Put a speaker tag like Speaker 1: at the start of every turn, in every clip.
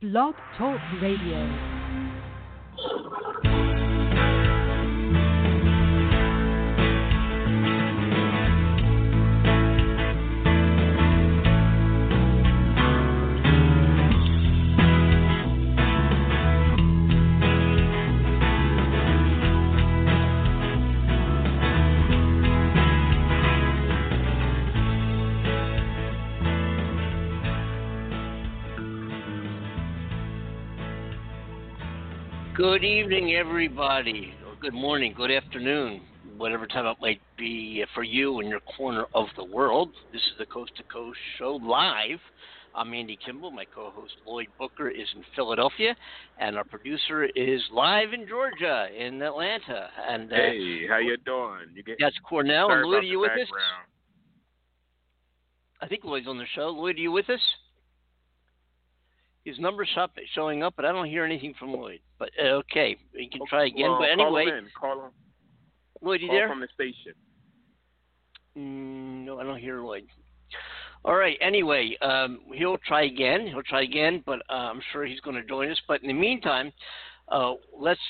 Speaker 1: Blog Talk Radio.
Speaker 2: Good evening, everybody, or good morning, good afternoon, whatever time it might be for you in your corner of the world. This is the Coast to Coast Show live. I'm Andy Kimbel. My co-host Lloyd Booker is in Philadelphia, and our producer is live in Georgia, in Atlanta. And uh,
Speaker 3: Hey, how you doing? You get
Speaker 2: that's Cornell. And Lloyd, are you with us? I think Lloyd's on the show. Lloyd, are you with us? His number's up, showing up, but I don't hear anything from Lloyd. But uh, okay, we can try again.
Speaker 3: Well,
Speaker 2: but
Speaker 3: call
Speaker 2: anyway,
Speaker 3: him in. call him.
Speaker 2: Lloyd, you
Speaker 3: call
Speaker 2: there?
Speaker 3: from the station.
Speaker 2: Mm, no, I don't hear Lloyd. All right. Anyway, um, he'll try again. He'll try again, but uh, I'm sure he's going to join us. But in the meantime, uh, let's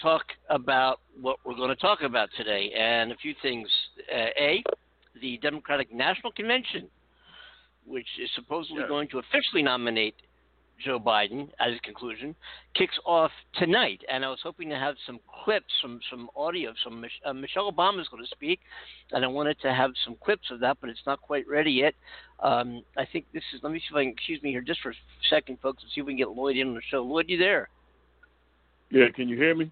Speaker 2: talk about what we're going to talk about today and a few things. Uh, a, the Democratic National Convention, which is supposedly
Speaker 3: Yes.
Speaker 2: going to officially nominate Joe Biden as a conclusion, kicks off tonight. And I was hoping to have some clips, some some audio. Some Mich- uh, Michelle Obama is going to speak, and I wanted to have some clips of that, but it's not quite ready yet. Um, I think this is. Let me see if I can. Excuse me here, just for a second, folks, and see if we can get Lloyd in on the show. Lloyd, you there?
Speaker 4: Yeah, can you hear me?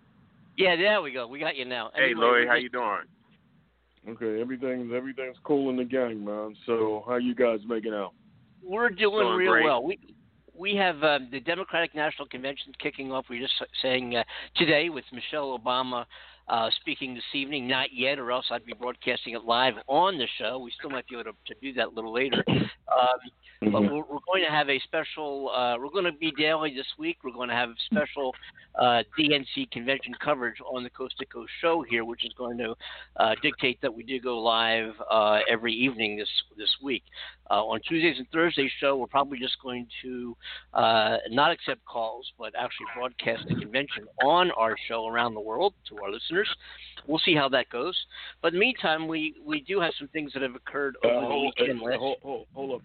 Speaker 2: Yeah, there we go. We got you now.
Speaker 3: Hey, Lloyd, how you doing?
Speaker 4: Okay, everything's everything's cool in the gang, man. So how you guys making out?
Speaker 2: We're doing
Speaker 3: Doing
Speaker 2: real
Speaker 3: great.
Speaker 2: well. We we have um, the Democratic National Convention kicking off. We're just saying uh, today with Michelle Obama uh, speaking this evening. Not yet, or else I'd be broadcasting it live on the show. We still might be able to, to do that a little later. Um, but we're, we're going to have a special. Uh, we're going to be daily this week. We're going to have special uh, DNC convention coverage on the Coast to Coast show here, which is going to uh, dictate that we do go live uh, every evening this this week. Uh, on Tuesdays and Thursdays show, we're probably just going to uh, not accept calls, but actually broadcast the convention on our show around the world to our listeners. We'll see how that goes. But in the meantime, we, we do have some things that have occurred
Speaker 4: Uh,
Speaker 2: over the
Speaker 4: hold,
Speaker 2: weekend.
Speaker 4: uh, hold, hold, hold up,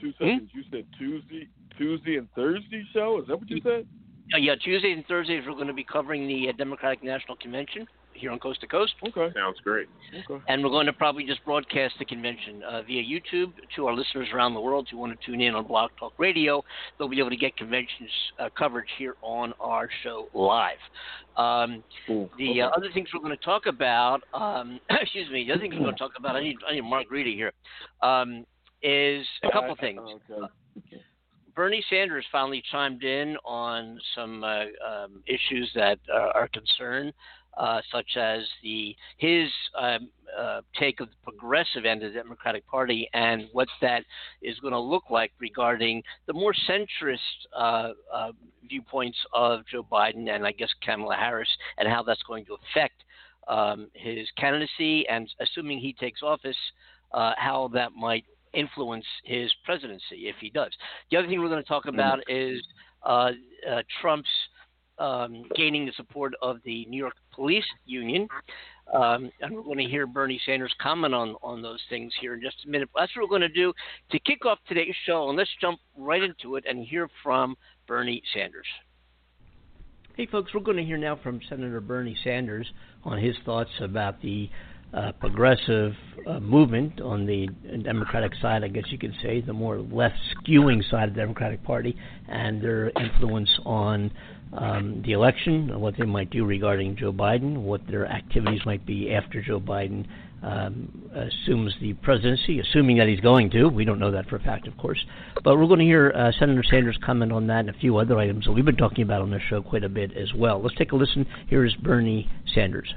Speaker 4: two
Speaker 2: Hmm?
Speaker 4: seconds. You said Tuesday, Tuesday and Thursday show. Is that what you said?
Speaker 2: Uh, yeah, Tuesdays and Thursdays we're going to be covering the uh, Democratic National Convention here on Coast to Coast,
Speaker 4: Okay,
Speaker 3: Sounds great.
Speaker 4: okay.
Speaker 2: and we're going to probably just broadcast the convention uh, via YouTube to our listeners around the world who want to tune in on Blog Talk Radio. They'll be able to get conventions uh, coverage here on our show live. Um,
Speaker 4: Cool.
Speaker 2: the
Speaker 4: okay.
Speaker 2: uh, other things we're going to talk about, um, excuse me, the other things we're going to talk about, I need, I need a margarita here, um, is a couple
Speaker 4: Uh,
Speaker 2: things.
Speaker 4: Okay.
Speaker 2: Bernie Sanders finally chimed in on some uh, um, issues that uh, are concern, uh, such as the his um, uh, take of the progressive end of the Democratic Party and what that is going to look like regarding the more centrist uh, uh, viewpoints of Joe Biden and I guess Kamala Harris and how that's going to affect um, his candidacy and assuming he takes office, uh, how that might influence his presidency if he does. The other thing we're going to talk about is uh, uh, Trump's um, gaining the support of the New York Police Union. Um, and we're going to hear Bernie Sanders comment on, on those things here in just a minute. That's what we're going to do to kick off today's show. And let's jump right into it and hear from Bernie Sanders. Hey, folks, we're going to hear now from Senator Bernie Sanders on his thoughts about the uh, progressive uh, movement on the Democratic side, I guess you could say, the more left skewing side of the Democratic Party, and their influence on um, the election, what they might do regarding Joe Biden, what their activities might be after Joe Biden um, assumes the presidency, assuming that he's going to. We don't know that for a fact, of course. But we're going to hear uh, Senator Sanders comment on that and a few other items that we've been talking about on this show quite a bit as well. Let's take a listen. Here is Bernie Sanders.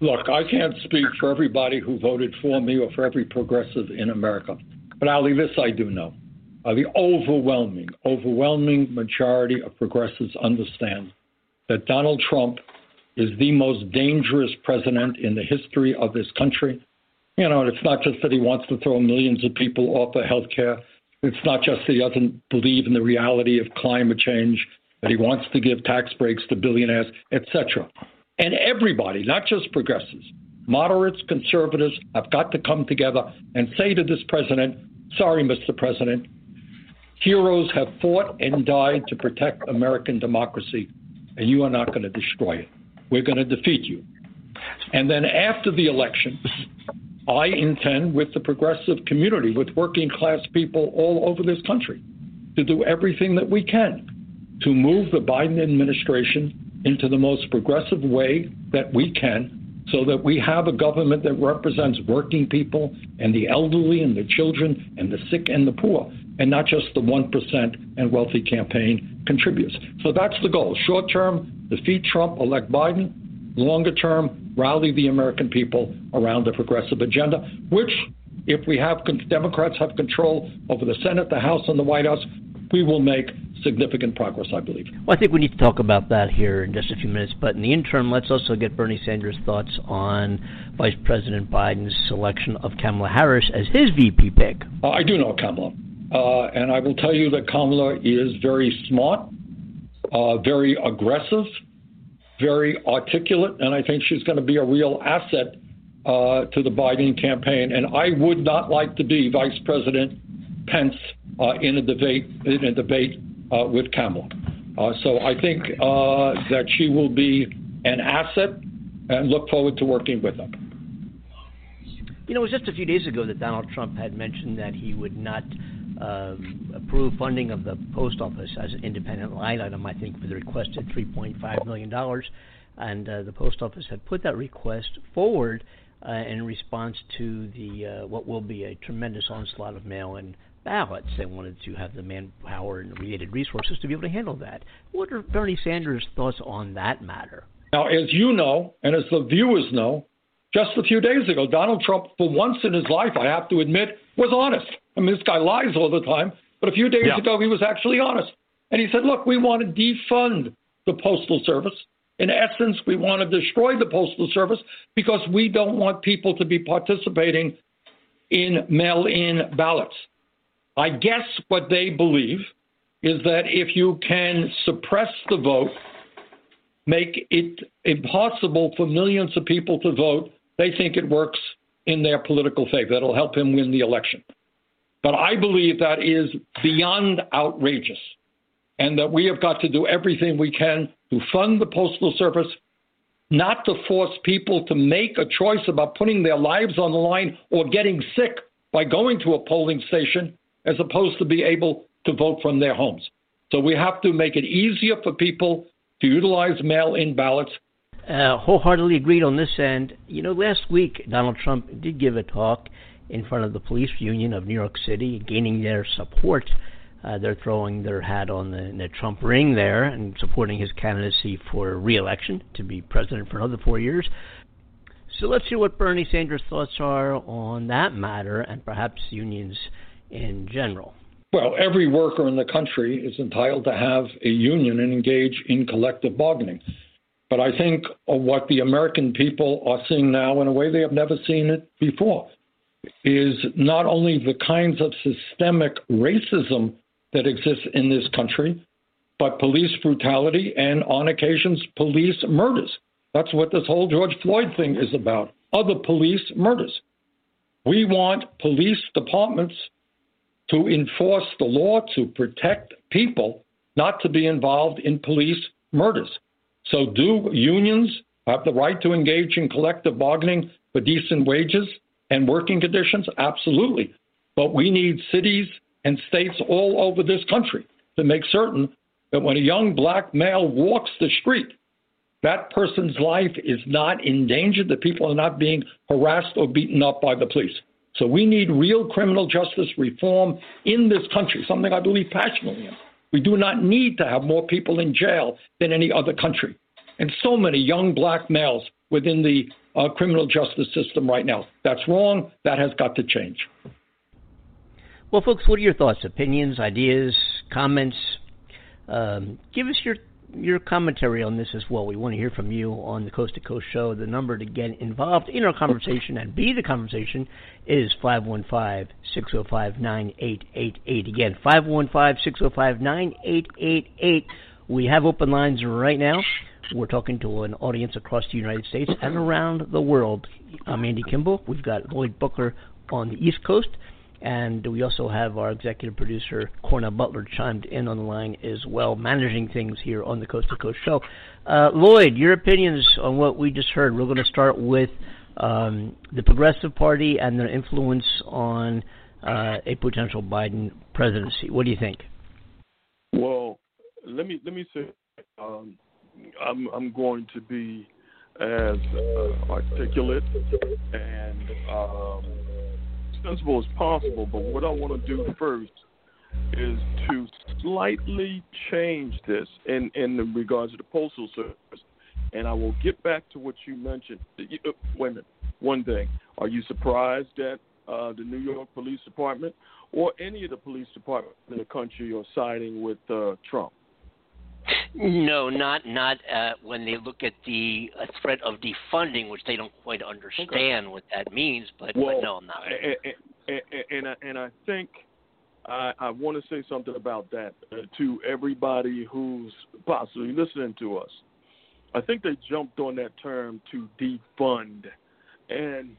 Speaker 5: Look, I can't speak for everybody who voted for me or for every progressive in America, but Ali, this I do know. The overwhelming, overwhelming majority of progressives understand that Donald Trump is the most dangerous president in the history of this country. You know, it's not just that he wants to throw millions of people off of health care. It's not just that he doesn't believe in the reality of climate change, that he wants to give tax breaks to billionaires, etc. And everybody, not just progressives, moderates, conservatives, have got to come together and say to this president, sorry, Mr. President, heroes have fought and died to protect American democracy, and you are not going to destroy it. We're going to defeat you. And then after the election, I intend, with the progressive community, with working class people all over this country, to do everything that we can to move the Biden administration into the most progressive way that we can so that we have a government that represents working people and the elderly and the children and the sick and the poor, and not just the 1% and wealthy campaign contributes. So that's the goal. Short term, defeat Trump, elect Biden. Longer term, rally the American people around the progressive agenda, which, if we have Democrats have control over the Senate, the House, and the White House, we will make significant progress, I believe.
Speaker 2: Well, I think we need to talk about that here in just a few minutes. But in the interim, let's also get Bernie Sanders' thoughts on Vice President Biden's selection of Kamala Harris as his VP pick.
Speaker 5: Uh, I do know Kamala. Uh, and I will tell you that Kamala is very smart, uh, very aggressive, very articulate, and I think she's going to be a real asset uh, to the Biden campaign. And I would not like to be Vice President Pence uh, in a debate in a debate uh, with Kamala. So I think that she will be an asset and look forward to working with them.
Speaker 2: You know, it was just a few days ago that Donald Trump had mentioned that he would not approve funding of the post office as an independent line item, I think, for the requested $3.5 million. And uh, the post office had put that request forward uh, in response to the uh, what will be a tremendous onslaught of mail in ballots. They wanted to have the manpower and related resources to be able to handle that. What are Bernie Sanders' thoughts on that matter?
Speaker 5: Now, as you know, and as the viewers know, just a few days ago, Donald Trump, for once in his life, I have to admit, was honest. I mean, this guy lies all the time, but a few days yeah. ago, he was actually honest. And he said, look, we want to defund the Postal Service. In essence, we want to destroy the Postal Service because we don't want people to be participating in mail in ballots. I guess what they believe is that if you can suppress the vote, make it impossible for millions of people to vote, they think it works in their political favor. That'll help him win the election. But I believe that is beyond outrageous, and that we have got to do everything we can to fund the Postal Service, not to force people to make a choice about putting their lives on the line or getting sick by going to a polling station as opposed to be able to vote from their homes. So we have to make it easier for people to utilize mail in ballots.
Speaker 2: Uh, wholeheartedly agreed on this end. You know, last week Donald Trump did give a talk in front of the police union of New York City, gaining their support. Uh, they're throwing their hat on the, the Trump ring there and supporting his candidacy for re-election to be president for another four years. So let's hear what Bernie Sanders' thoughts are on that matter and perhaps unions in general?
Speaker 5: Well, every worker in the country is entitled to have a union and engage in collective bargaining. But I think what the American people are seeing now in a way they have never seen it before is not only the kinds of systemic racism that exists in this country, but police brutality and, on occasions, police murders. That's what this whole George Floyd thing is about other police murders. We want police departments to enforce the law to protect people, not to be involved in police murders. So, do unions have the right to engage in collective bargaining for decent wages and working conditions? Absolutely. But we need cities and states all over this country to make certain that when a young black male walks the street, that person's life is not in danger, that people are not being harassed or beaten up by the police. So we need real criminal justice reform in this country, something I believe passionately in. We do not need to have more people in jail than any other country. And so many young black males within the uh, criminal justice system right now. That's wrong. That has got to change.
Speaker 2: Well, folks, what are your thoughts, opinions, ideas, comments? Um, give us your
Speaker 6: your commentary on this as well. We want to hear from you on the Coast to Coast show. The number to get involved in our conversation and be the conversation is 515 605 9888. Again, 515 605 9888. We have open lines right now. We're talking to an audience across the United States and around the world. I'm Andy Kimbel. We've got Lloyd Booker on the East Coast. And we also have our executive producer, Cornell Butler, chimed in on the line as well, managing things here on the Coast to Coast show. Uh, Lloyd, your opinions on what we just heard. We're going to start with um, the Progressive Party and their influence on uh, a potential Biden presidency. What do you think?
Speaker 4: Well, let me let me say, um, I'm I'm going to be as uh, articulate and um, sensible as possible. But what I want to do first is to slightly change this in in regards to the postal service, and I will get back to what you mentioned. Uh, wait a minute. One thing: Are you surprised that uh, the New York Police Department or any of the police departments in the country are siding with uh, Trump?
Speaker 2: No, not not uh, when they look at the uh, threat of defunding, which they don't quite understand okay. what that means. But,
Speaker 4: well,
Speaker 2: but no, I'm not.
Speaker 4: And, and, and, I, and I think I, I want to say something about that uh, to everybody who's possibly listening to us. I think they jumped on that term to defund, and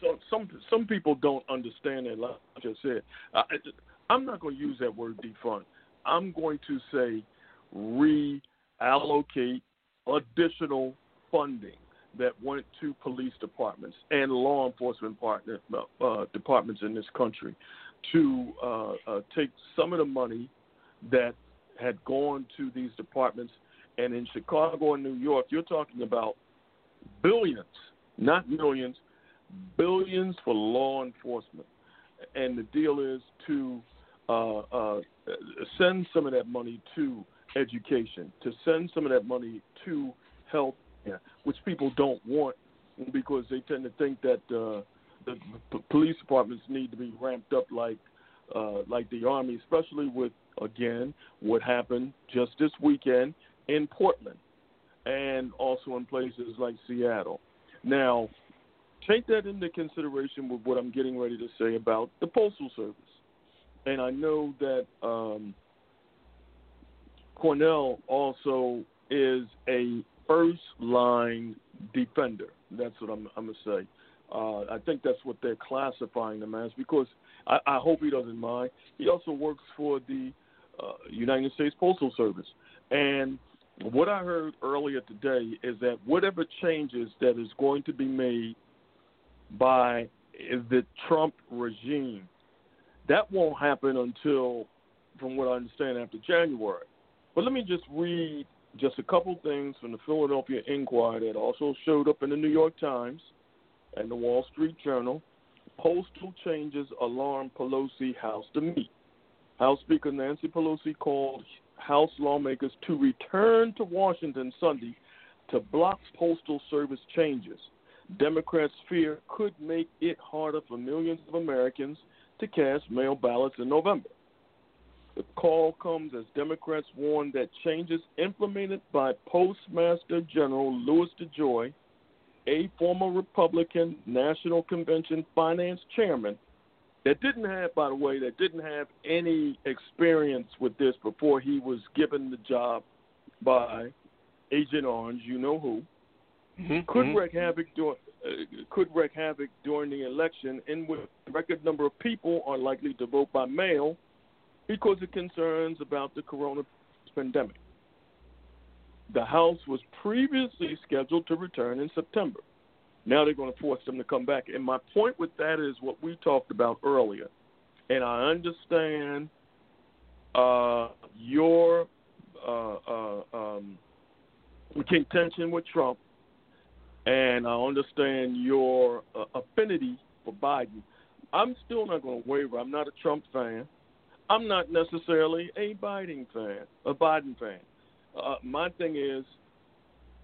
Speaker 4: some some some people don't understand it. Like I just said, I, I'm not going to use that word defund. I'm going to say reallocate additional funding that went to police departments and law enforcement partner, uh, departments in this country to uh, uh, take some of the money that had gone to these departments. And in Chicago and New York, you're talking about billions, not millions, billions for law enforcement. And the deal is to uh, uh, send some of that money to education, to send some of that money to health which people don't want because they tend to think that uh, the p- police departments need to be ramped up like uh, like the army, especially with again what happened just this weekend in Portland and also in places like Seattle. Now, take that into consideration with what I'm getting ready to say about the Postal Service and I know that um, Cornell also is a first line defender. That's what I'm, I'm gonna say. Uh, I think that's what they're classifying him as because I, I hope he doesn't mind. He also works for the uh, United States Postal Service, and what I heard earlier today is that whatever changes that is going to be made by the Trump regime that won't happen until, from what I understand, after January. But let me just read just a couple things from the Philadelphia Inquirer that also showed up in the New York Times and the Wall Street Journal. Postal changes alarm Pelosi House to meet. House Speaker Nancy Pelosi called House lawmakers to return to Washington Sunday to block Postal Service changes. Democrats fear could make it harder for millions of Americans to cast mail ballots in November. The call comes as Democrats warn that changes implemented by Postmaster General Louis DeJoy, a former Republican National Convention finance chairman, that didn't have, by the way, that didn't have any experience with this before he was given the job by Agent Orange, you know who,
Speaker 2: mm-hmm.
Speaker 4: could
Speaker 2: mm-hmm.
Speaker 4: wreak havoc during could wreak havoc during the election, in which a record number of people are likely to vote by mail because of concerns about the coronavirus pandemic. The House was previously scheduled to return in September. Now they're going to force them to come back. And my point with that is what we talked about earlier. And I understand uh, your uh, uh, um, contention with Trump and I understand your uh, affinity for Biden. I'm still not going to waver. I'm not a Trump fan. I'm not necessarily a Biden fan, a Biden fan. Uh, my thing is,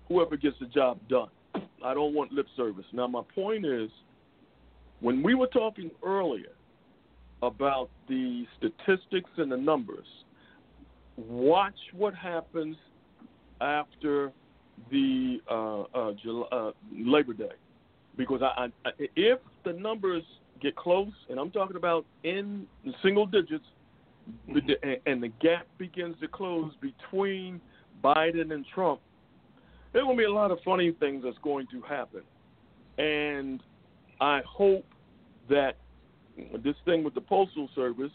Speaker 4: whoever gets the job done. I don't want lip service. Now, my point is, when we were talking earlier about the statistics and the numbers, watch what happens after the uh, uh, July, uh, Labor Day, because I, I, if the numbers get close, and I'm talking about in single digits, and the gap begins to close between Biden and Trump, there will be a lot of funny things that's going to happen. And I hope that this thing with the Postal Service,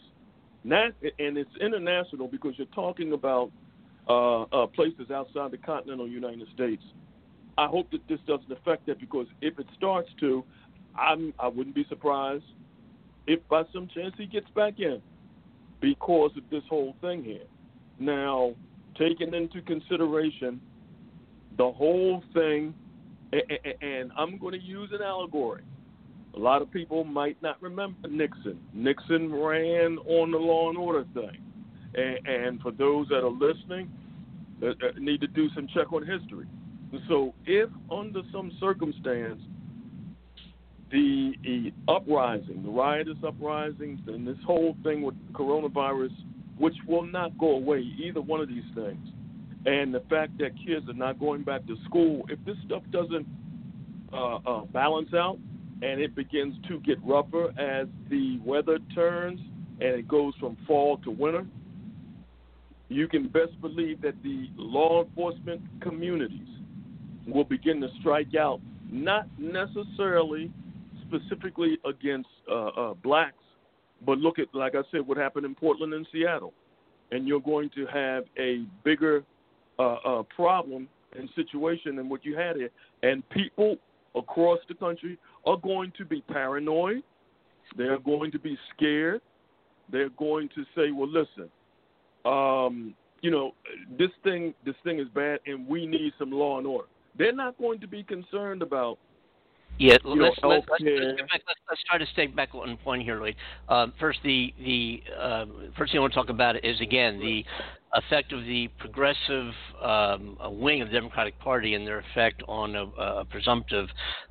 Speaker 4: and it's international because you're talking about uh, uh, places outside the continental United States. I hope that this doesn't affect that because if it starts to, I'm, I wouldn't be surprised if by some chance he gets back in because of this whole thing here. Now, taking into consideration the whole thing, and I'm going to use an allegory. A lot of people might not remember Nixon. Nixon ran on the law and order thing. And, for those that are listening, uh, uh, need to do some check on history. So, if under some circumstance the, the uprising, the riotous uprisings, and this whole thing with coronavirus, which will not go away, either one of these things, and the fact that kids are not going back to school, if this stuff doesn't uh, uh, balance out and it begins to get rougher as the weather turns and it goes from fall to winter, you can best believe that the law enforcement communities will begin to strike out, not necessarily specifically against uh, uh, blacks, but look at, like I said, what happened in Portland and Seattle. And you're going to have a bigger uh, uh, problem and situation than what you had here. And people across the country are going to be paranoid. They're going to be scared. They're going to say, "Well, listen, um, you know, this thing, this thing is bad, and we need some law and order." They're not going to be concerned about
Speaker 2: yeah, let's, let's, let's, let's, let's, try to stay back on point here, Lloyd. Um, first, the the um, first thing I want to talk about is again the effect of the progressive um, wing of the Democratic Party and their effect on a, a presumptive,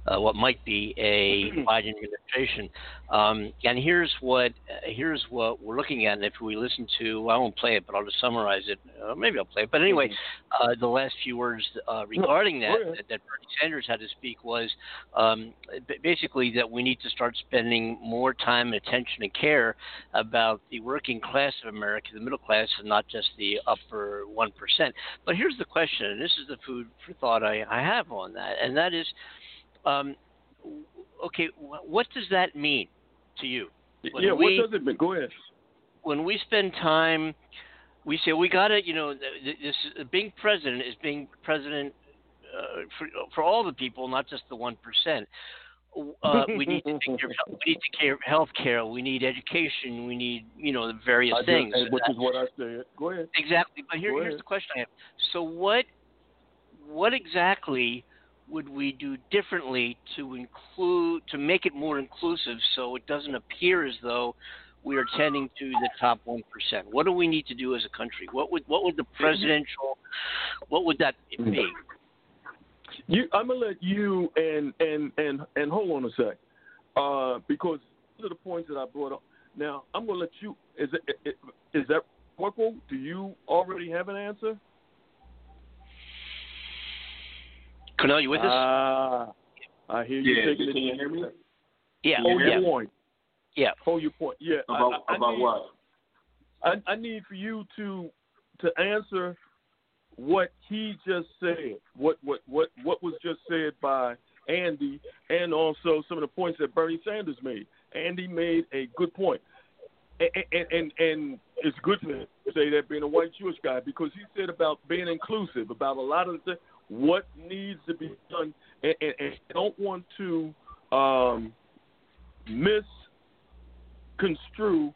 Speaker 2: uh, what might be a Biden administration. Um, and here's what here's what we're looking at. And if we listen to, I won't play it, but I'll just summarize it. Uh, maybe I'll play it. But anyway, mm-hmm. uh, the last few words uh, regarding that, that, Bernie Sanders had to speak was um, basically that we need to start spending more time and attention and care about the working class of America, the middle class, and not just the the upper 1%. But here's the question, and this is the food for thought I, I have on that, and that is um, okay, what does that mean to you?
Speaker 4: When yeah, we, what does it mean? Go ahead.
Speaker 2: When we spend time, we say we got to, you know, this being president is being president uh, for for all the people, not just the one percent uh, we need to take care of, we need to care of health care. We need education. We need you know the various
Speaker 4: I
Speaker 2: things.
Speaker 4: Just, which is what I said. Go ahead.
Speaker 2: Exactly. But here, here's the question I have. So what what exactly would we do differently to include to make it more inclusive so it doesn't appear as though we are tending to the top one percent? What do we need to do as a country? What would what would the presidential what would that be?
Speaker 4: You, I'm gonna let you and and and and hold on a sec, uh, because those are the points that I brought up. Now I'm gonna let you. Is it is that Corporal? Do you already have an answer?
Speaker 2: Cornell, you with us?
Speaker 4: Uh, I hear you
Speaker 3: yeah,
Speaker 4: taking
Speaker 3: can you hear me?
Speaker 2: Yeah.
Speaker 4: Hold
Speaker 2: yeah.
Speaker 4: your point.
Speaker 2: Yeah.
Speaker 4: Hold your point. Yeah.
Speaker 3: About
Speaker 4: I, I
Speaker 3: about
Speaker 4: need,
Speaker 3: what?
Speaker 4: I, I need for you to to answer what he just said, what what what what was just said by Andy, and also some of the points that Bernie Sanders made. Andy made a good point, and and and, and it's good to say that being a white Jewish guy because he said about being inclusive, about a lot of the what needs to be done, and, and, and don't want to um, misconstrue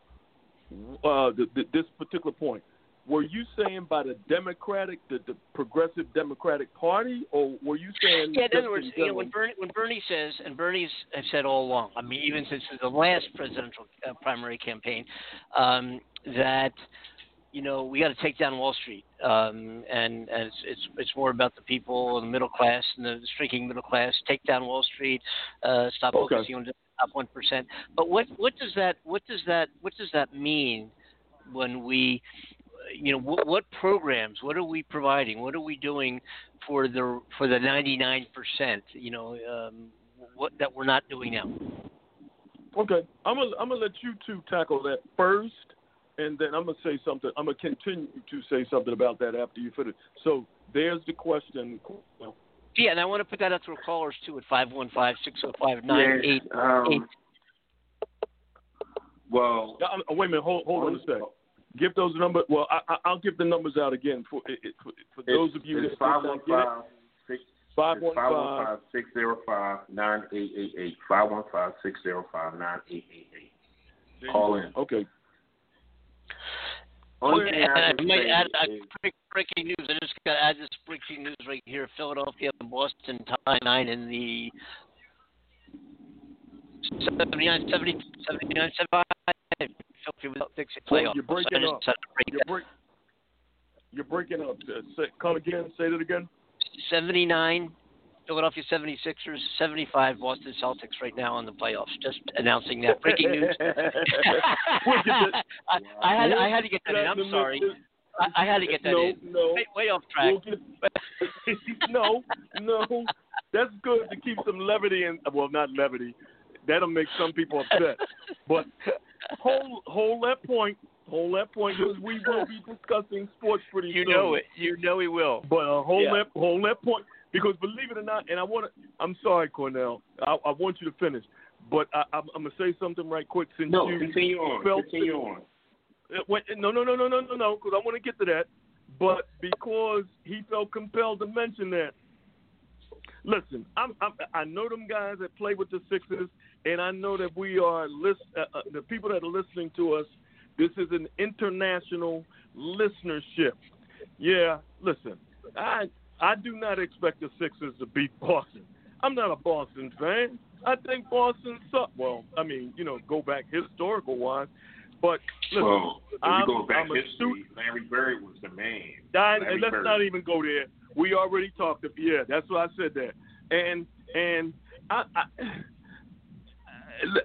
Speaker 4: uh, the, the, this particular point were you saying by the Democratic, the, the Progressive Democratic Party, or were you saying?
Speaker 2: Yeah, in other words, you know, when Bernie, when Bernie says, and Bernie's have said all along, I mean, even since the last presidential uh, primary campaign, um, that you know we got to take down Wall Street, um, and, and it's, it's it's more about the people and the middle class and the shrinking middle class. Take down Wall Street, uh, stop
Speaker 4: okay.
Speaker 2: focusing on the top one percent. But what what does that what does that what does that mean when we you know, what, what programs, what are we providing, what are we doing for the for the 99 percent, you know, um, what that we're not doing now.
Speaker 4: Okay, I'm gonna I'm gonna let you two tackle that first, and then I'm gonna say something. I'm gonna continue to say something about that after you finish. So there's the question.
Speaker 2: Yeah, and I want to put that out to our callers too at five one five six zero five nine eight eight.
Speaker 3: Well,
Speaker 4: yeah, wait a minute. Hold hold on a second. Give those numbers. Well, I, I, will give the numbers out again for for, for those of you that
Speaker 3: five one five six
Speaker 4: five one
Speaker 3: five six zero five nine eight eight eight five one five six zero five nine eight eight eight. Call in.
Speaker 4: Okay.
Speaker 3: Only
Speaker 2: thing I,
Speaker 3: I
Speaker 2: might add uh,
Speaker 3: is,
Speaker 2: breaking news. I just got to add this breaking news right here. Philadelphia and Boston tie nine in the 79, 70, 79, 75. Philadelphia without fixing playoff.
Speaker 4: You're breaking
Speaker 2: so
Speaker 4: up. You're, break, you're breaking up. Uh, say, come again. Say that again.
Speaker 2: 79 Philadelphia 76ers, 75 Boston Celtics right now in the playoffs. Just announcing that breaking news. I, I, had I had to get that in. I'm sorry. I, I had to get that
Speaker 4: no,
Speaker 2: in.
Speaker 4: No,
Speaker 2: way, way off track.
Speaker 4: We'll get, no, no. That's good to keep some levity in. Well, not levity. That'll make some people upset. But hold hold that point. Hold that point because we will be discussing sports pretty
Speaker 2: you
Speaker 4: soon.
Speaker 2: You know it. You know he will.
Speaker 4: But uh, hold
Speaker 2: yeah.
Speaker 4: that hold that point because believe it or not, and I want to. I'm sorry, Cornell. I, I want you to finish, but I, I'm, I'm gonna say something right quick since
Speaker 3: no,
Speaker 4: you
Speaker 3: continue on.
Speaker 4: felt
Speaker 3: continue on.
Speaker 4: Wait, no, no, no, no, no, no, no, because I want to get to that. But because he felt compelled to mention that, listen, I'm, I'm, I know them guys that play with the Sixers, and I know that we are list, uh, uh, the people that are listening to us. This is an international listenership. Yeah, listen, I I do not expect the Sixers to beat Boston. I'm not a Boston fan. I think Boston suck. Well, I mean, you know, go back historical wise. But listen,
Speaker 3: well, if
Speaker 4: I'm,
Speaker 3: you go back
Speaker 4: I'm
Speaker 3: history, Larry Bird was the man.
Speaker 4: I,
Speaker 3: Larry
Speaker 4: let's
Speaker 3: Bird.
Speaker 4: not even go there. We already talked. Of, yeah, that's why I said that. And and I, I,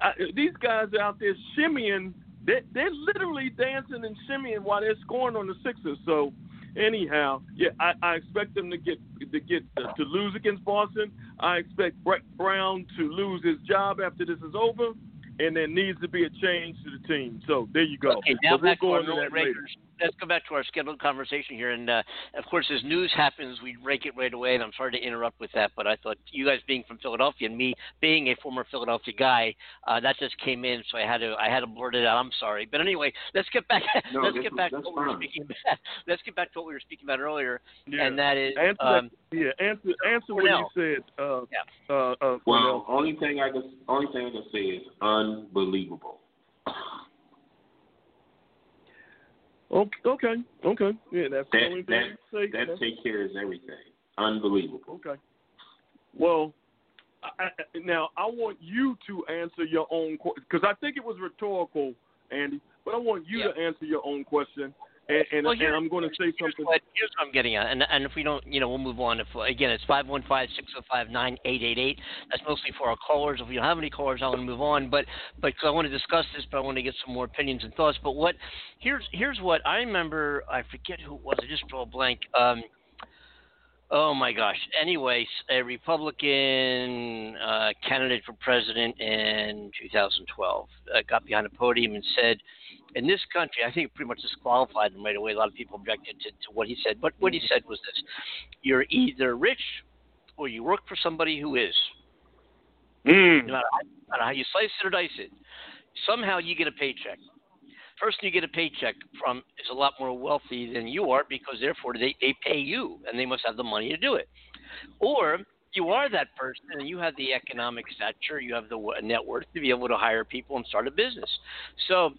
Speaker 4: I, these guys out there shimmying, they, they're literally dancing and shimmying while they're scoring on the Sixers. So anyhow, yeah, I, I expect them to get to get uh, to lose against Boston. I expect Brett Brown to lose his job after this is over, and there needs to be a change to the team. So there you go.
Speaker 2: Okay, now
Speaker 4: we'll
Speaker 2: back
Speaker 4: go
Speaker 2: to our
Speaker 4: into that
Speaker 2: Lakers.
Speaker 4: later.
Speaker 2: Let's go back to our scheduled conversation here, and uh, of course, as news happens, we rake it right away. And I'm sorry to interrupt with that, but I thought you guys being from Philadelphia and me being a former Philadelphia guy, uh, that just came in, so I had to I had to blurt it out. I'm sorry, but anyway, let's get back
Speaker 3: No,
Speaker 2: let's get back to
Speaker 3: that's
Speaker 2: what we were speaking about. Let's get back to what we were speaking about earlier,
Speaker 4: Yeah.
Speaker 2: and that is
Speaker 4: Answer
Speaker 2: um,
Speaker 4: yeah, answer answer what you said. Uh,
Speaker 2: Yeah.
Speaker 4: uh, uh,
Speaker 3: Well,
Speaker 4: Cornell.
Speaker 3: only thing I can only thing I can say is unbelievable.
Speaker 4: Okay, okay, okay. Yeah, that's the
Speaker 3: That
Speaker 4: only thing say.
Speaker 3: that
Speaker 4: That's-
Speaker 3: take care of everything. Unbelievable.
Speaker 4: Okay. Well, I, I, now I want you to answer your own question because I think it was rhetorical, Andy. But I want you
Speaker 2: Yeah.
Speaker 4: to answer your own question, and and,
Speaker 2: Well,
Speaker 4: and
Speaker 2: here-
Speaker 4: I'm going to say
Speaker 2: Here's
Speaker 4: something.
Speaker 2: what, here's what I'm getting at, and and if we don't, you know, we'll move on. If again, it's five one five six zero five nine eight eight eight. That's mostly for our callers. If we don't have any callers, I want to move on. But but because I want to discuss this, but I want to get some more opinions and thoughts. But what here's here's what I remember. I forget who it was. I just drew a blank. Um, oh my gosh. Anyways, a Republican uh, candidate for president in 2012 uh, got behind a podium and said in this country, I think pretty much disqualified him right away. A lot of people objected to, to what he said. But what he said was this You're either rich or you work for somebody who is.
Speaker 4: Mm.
Speaker 2: No matter how, no matter how you slice it or dice it, somehow you get a paycheck. Person you get a paycheck from is a lot more wealthy than you are because therefore they, they pay you and they must have the money to do it. Or you are that person and you have the economic stature, you have the net worth to be able to hire people and start a business. So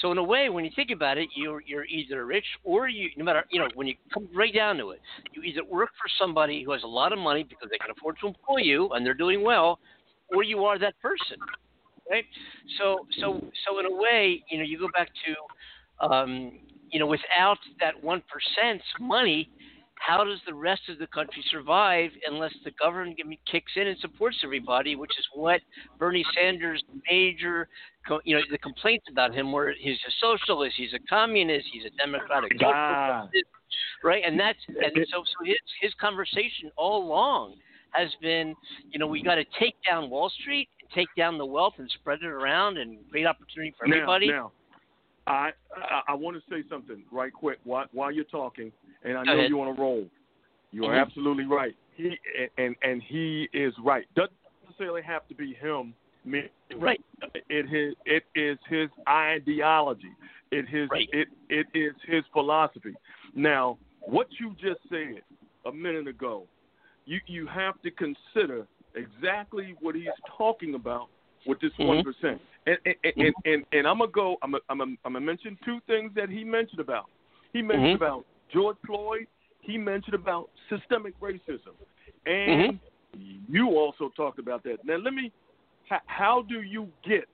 Speaker 2: so in a way, when you think about it, you're you're either rich or you no matter you know when you come right down to it, you either work for somebody who has a lot of money because they can afford to employ you and they're doing well, or you are that person, right? So so so in a way, you know, you go back to, um, you know, without that one percent money, how does the rest of the country survive unless the government kicks in and supports everybody, which is what Bernie Sanders' major, you know, the complaints about him were he's a socialist, he's a communist, he's a democratic ah.
Speaker 4: God.
Speaker 2: right? And that's and so so his his conversation all along has been, you know, we got to take down Wall Street, and take down the wealth, and spread it around, and create opportunity for everybody.
Speaker 4: Now, now I, I I want to say something right quick while while you're talking, and I
Speaker 2: Go
Speaker 4: know
Speaker 2: ahead.
Speaker 4: you're on a roll. You are
Speaker 2: Mhm.
Speaker 4: absolutely right. He and and he is right. Doesn't necessarily have to be him. Me,
Speaker 2: Right.
Speaker 4: It his it is his ideology. It his
Speaker 2: Right.
Speaker 4: it it is his philosophy. Now, what you just said a minute ago, you you have to consider exactly what he's talking about with this
Speaker 2: Mhm.
Speaker 4: one and, and, and, and and and I'm gonna go. I'm gonna, I'm gonna, I'm gonna mention two things that he mentioned about. He mentioned
Speaker 2: Mhm.
Speaker 4: about George Floyd. He mentioned about systemic racism, and you also talked about that. Now let me. How, how do you get?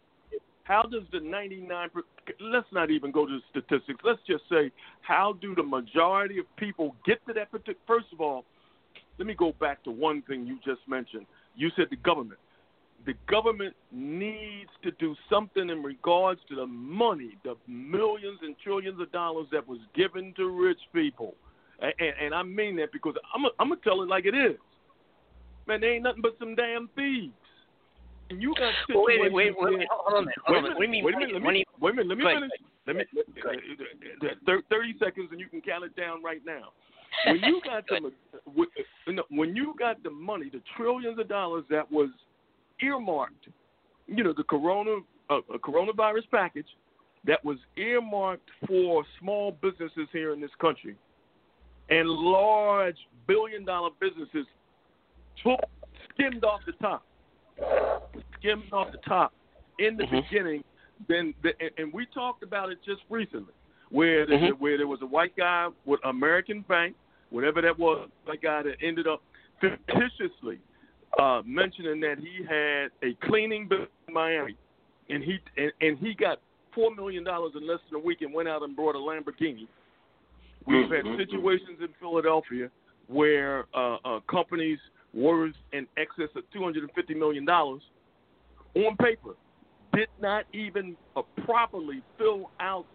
Speaker 4: How does the 99? per- Let's not even go to the statistics. Let's just say, how do the majority of people get to that particular? First of all, let me go back to one thing you just mentioned. You said the government the government needs to do something in regards to the money, the millions and trillions of dollars that was given to rich people. And, and, and I mean that because I'm I'm gonna tell it like it is. Man, they ain't nothing but some damn thieves. And you got
Speaker 2: Well, wait,
Speaker 4: situations
Speaker 2: wait, wait, wait, hold on. Hold on a minute. What do you mean?
Speaker 4: Wait a minute. Let me, wait a minute. Let me finish. Let me. Uh, uh, Thirty seconds, and you can count it down right now. When you got
Speaker 2: Go
Speaker 4: the when- when you got the money, the trillions of dollars that was earmarked, you know, the corona uh, coronavirus package that was earmarked for small businesses here in this country, and large billion dollar businesses took skimmed off the top, skimmed off the top in the
Speaker 2: Mhm.
Speaker 4: beginning. Then, the, and, we talked about it just recently, where the,
Speaker 2: Mhm.
Speaker 4: where there was a white guy with American Bank, whatever that was, that guy that ended up fictitiously uh, mentioning that he had a cleaning business in Miami, and he and, and he got four million dollars in less than a week and went out and brought a Lamborghini. We've had
Speaker 3: Mhm.
Speaker 4: situations in Philadelphia where uh, uh, companies worth in excess of two hundred and fifty million dollars on paper did not even uh, properly fill out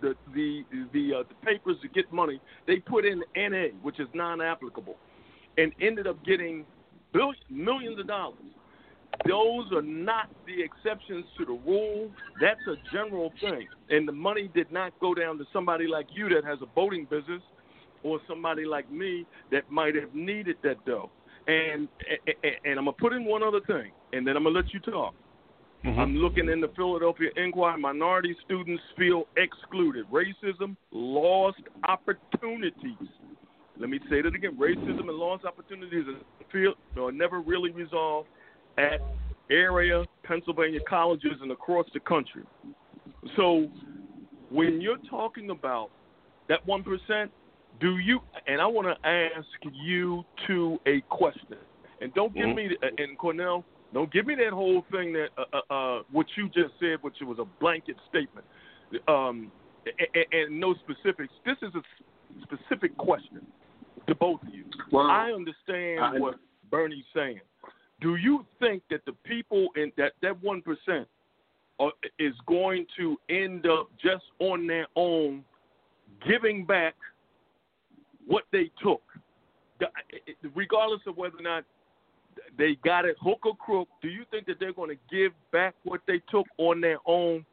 Speaker 4: the the the, uh, the papers to get money. They put in NA, which is non-applicable, and ended up getting billions, millions of dollars. Those are not the exceptions to the rule. That's a general thing. And the money did not go down to somebody like you that has a boating business or somebody like me that might have needed that dough. And and, and I'm gonna put in one other thing, and then I'm gonna let you talk. Mm-hmm. I'm looking in the Philadelphia Inquirer. Minority students feel excluded. Racism, lost opportunities. Let me say that again. Racism and lost opportunities are, are never really resolved at area Pennsylvania colleges and across the country. So when you're talking about that one percent, do you? And I want to ask you to a question. And don't give
Speaker 2: Mhm.
Speaker 4: me and Cornell, don't give me that whole thing that uh, uh, uh, what you just said, which was a blanket statement, um, and, and no specifics. This is a specific question to both of you. I understand
Speaker 3: I-
Speaker 4: what Bernie's saying. Do you think that the people in that that one percent is going to end up just on their own giving back what they took, regardless of whether or not they got it hook or crook? Do you think that they're going to give back what they took on their own?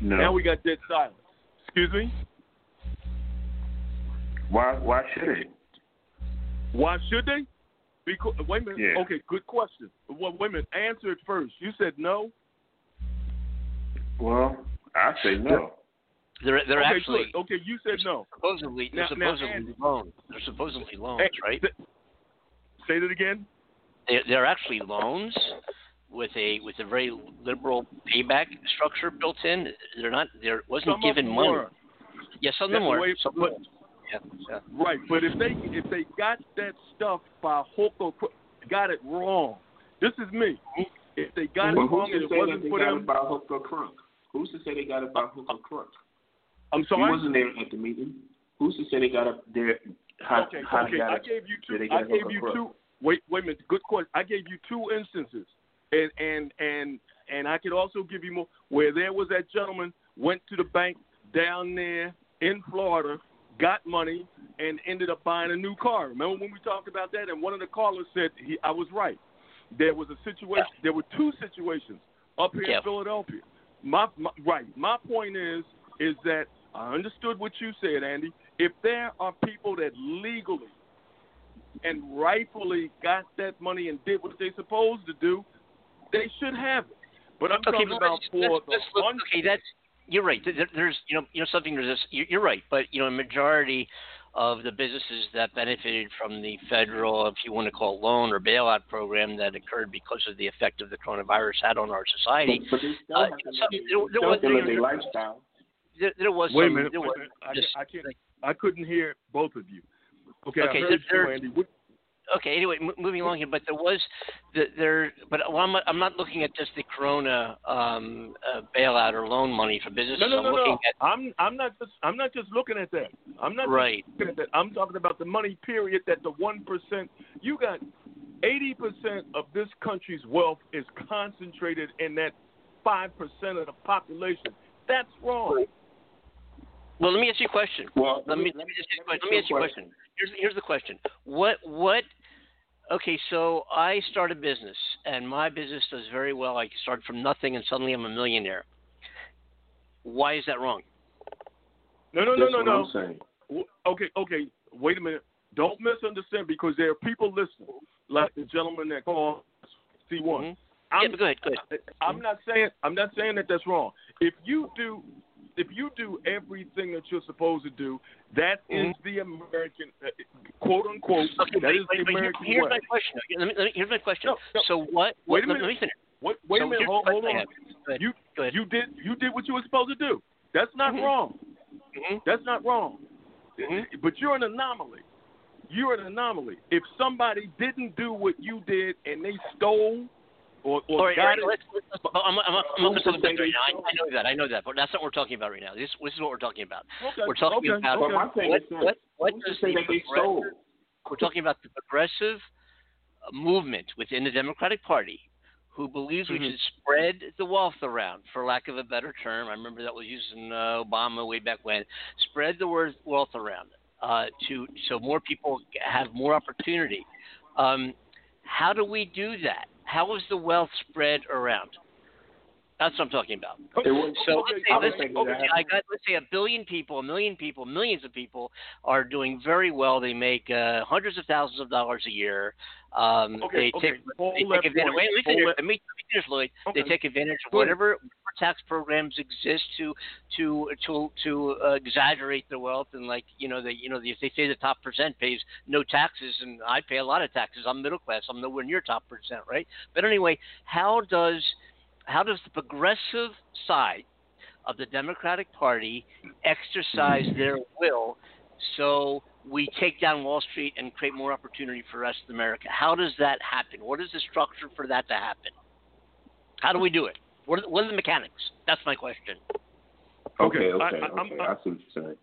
Speaker 3: no.
Speaker 4: Now we got dead silence. Excuse me.
Speaker 3: Why? Why should it?
Speaker 4: Why should they? Because wait a minute.
Speaker 3: Yeah.
Speaker 4: Okay, good question. Well, wait a minute. Answer it first. You said no.
Speaker 3: Well, I say no.
Speaker 2: They're they're
Speaker 4: okay,
Speaker 2: actually
Speaker 4: good. okay. You said no.
Speaker 2: supposedly they're
Speaker 4: Now- now,
Speaker 2: supposedly
Speaker 4: Andy-
Speaker 2: loans. They're supposedly loans,
Speaker 4: Hey,
Speaker 2: right?
Speaker 4: th- Say that again.
Speaker 2: They're, they're actually loans with a with a very liberal payback structure built in. They're not. There wasn't
Speaker 4: Some
Speaker 2: given money.
Speaker 4: were.
Speaker 2: Yes, some of
Speaker 4: That's
Speaker 2: them
Speaker 4: the
Speaker 2: were.
Speaker 4: way-
Speaker 2: Some
Speaker 4: but-
Speaker 2: yeah, yeah.
Speaker 4: Right, but if they if they got that stuff by hook or got it wrong. This is me. If they got
Speaker 3: well,
Speaker 4: it wrong
Speaker 3: who's
Speaker 4: and
Speaker 3: to
Speaker 4: it
Speaker 3: say that
Speaker 4: wasn't
Speaker 3: they
Speaker 4: for
Speaker 3: got
Speaker 4: them,
Speaker 3: it by hook or crook? Who's to say they got it by hook or crook?
Speaker 4: I'm
Speaker 3: sorry.
Speaker 4: sorry.
Speaker 3: wasn't there at the meeting. Who's to say they got up there? How,
Speaker 4: okay,
Speaker 3: how
Speaker 4: okay.
Speaker 3: got
Speaker 4: I gave you two. I gave you
Speaker 3: up?
Speaker 4: two. Wait, wait a minute. Good question. I gave you two instances, and and and and I could also give you more where there was that gentleman went to the bank down there in Florida, got money, and ended up buying a new car. Remember when we talked about that? And one of the callers said he, I was right. There was a situation. There were two situations up here
Speaker 2: Yeah.
Speaker 4: in Philadelphia. My, my right. My point is is that I understood what you said, Andy. If there are people that legally and rightfully got that money and did what they're supposed to do, they should have it. But I'm
Speaker 2: Okay,
Speaker 4: talking about for
Speaker 2: let's,
Speaker 4: the
Speaker 2: let's look, okay, that's you're right. There's you know you know something there's this. you- You're right, but you know a majority of the businesses that benefited from the federal, if you want to call it loan or bailout program that occurred because of the effect of the coronavirus had on our society,
Speaker 3: But they
Speaker 2: uh, some- there- there was-
Speaker 3: have
Speaker 2: there-
Speaker 3: lifestyle.
Speaker 2: there, there was
Speaker 4: Wait a
Speaker 2: some.
Speaker 4: minute.
Speaker 2: there
Speaker 4: Wait
Speaker 2: was
Speaker 4: a minute. I, I can't. I couldn't hear both of you. Okay,
Speaker 2: Okay,
Speaker 4: I heard
Speaker 2: there-
Speaker 4: you, Andy. What,
Speaker 2: okay. Anyway, m- moving along here, but there was the, there, but well, I'm, not- I'm not looking at just the Corona um, uh, bailout or loan money for businesses.
Speaker 4: no, no,
Speaker 2: I'm
Speaker 4: no,
Speaker 2: looking
Speaker 4: no.
Speaker 2: at
Speaker 4: I'm I'm not just I'm not just looking at that. I'm not
Speaker 2: right.
Speaker 4: looking at that. I'm talking about the money period that the one percent. You got eighty percent of this country's wealth is concentrated in that five percent of the population. That's wrong.
Speaker 2: Well, let me ask you a question.
Speaker 3: Well,
Speaker 2: Let me let me just let me ask you a question. Here's here's the question. What what? Okay, so I start a business, and my business does very well. I started from nothing, and suddenly I'm a millionaire. Why is that wrong?
Speaker 4: No, no, no,
Speaker 3: That's
Speaker 4: no,
Speaker 3: what
Speaker 4: no.
Speaker 3: I'm saying.
Speaker 4: W- Okay, okay. Wait a minute. Don't misunderstand because there are people listening, like the gentleman that called C1.
Speaker 2: Mhm.
Speaker 4: I'm,
Speaker 2: yeah, but go ahead, go ahead.
Speaker 4: I'm not saying I'm not saying that that's wrong. If you do if you do everything that you're supposed to do, that is the American uh, quote unquote.
Speaker 2: Mm-hmm. Okay,
Speaker 4: that is
Speaker 2: but-
Speaker 4: the American
Speaker 2: here's
Speaker 4: way.
Speaker 2: my question. Let me, let me, here's my question.
Speaker 4: No, no.
Speaker 2: So what?
Speaker 4: Wait a minute.
Speaker 2: Let me finish.
Speaker 4: Wait, wait
Speaker 2: So
Speaker 4: a minute. Hold, hold on. You you did you did what you were supposed to do. That's not
Speaker 2: Mhm.
Speaker 4: wrong.
Speaker 2: Mhm.
Speaker 4: That's not wrong.
Speaker 2: Mhm.
Speaker 4: But you're an anomaly. You're an anomaly. If somebody didn't do what you did and they stole or, or
Speaker 2: All right, right, let's, let's, I'm, I'm, I'm going to right now. I, I know that. I know that. But that's not what we're talking about right now. This, this is what we're talking about.
Speaker 4: okay,
Speaker 2: We're talking
Speaker 4: okay,
Speaker 2: about
Speaker 4: okay.
Speaker 2: what,
Speaker 3: this.
Speaker 2: what, what does the progressive- We're talking about the progressive uh, movement within the Democratic Party who believes we
Speaker 4: Mhm.
Speaker 2: should spread the wealth around, for lack of a better term. I remember that was used in uh, Obama way back when. Spread the word wealth around uh, to so more people have more opportunity. Um, how do we do that? How is the wealth spread around? That's what I'm talking about.
Speaker 3: It
Speaker 2: So
Speaker 4: Okay,
Speaker 2: let's say,
Speaker 3: I
Speaker 2: let's, okay, I got let's say a billion people, a million people, millions of people are doing very well. They make uh, hundreds of thousands of dollars a year. Um,
Speaker 4: Okay,
Speaker 2: they
Speaker 4: okay,
Speaker 2: take
Speaker 4: hold
Speaker 2: they take advantage. Wait, let me
Speaker 4: hold
Speaker 2: Let me, let me finish, Lloyd.
Speaker 4: Okay.
Speaker 2: They take advantage of whatever whatever tax programs exist to to to to uh, exaggerate the wealth and like you know they you know if they say the top percent pays no taxes and I pay a lot of taxes. I'm middle class. I'm nowhere near top percent, right? But anyway, how does how does the progressive side of the Democratic Party exercise their will so we take down Wall Street and create more opportunity for the rest of America? How does that happen? What is the structure for that to happen? How do we do it? What are, what are the mechanics? That's my question.
Speaker 3: Okay,
Speaker 4: Okay, I-
Speaker 3: okay,
Speaker 4: I- I'm-
Speaker 3: okay. I see what you're saying.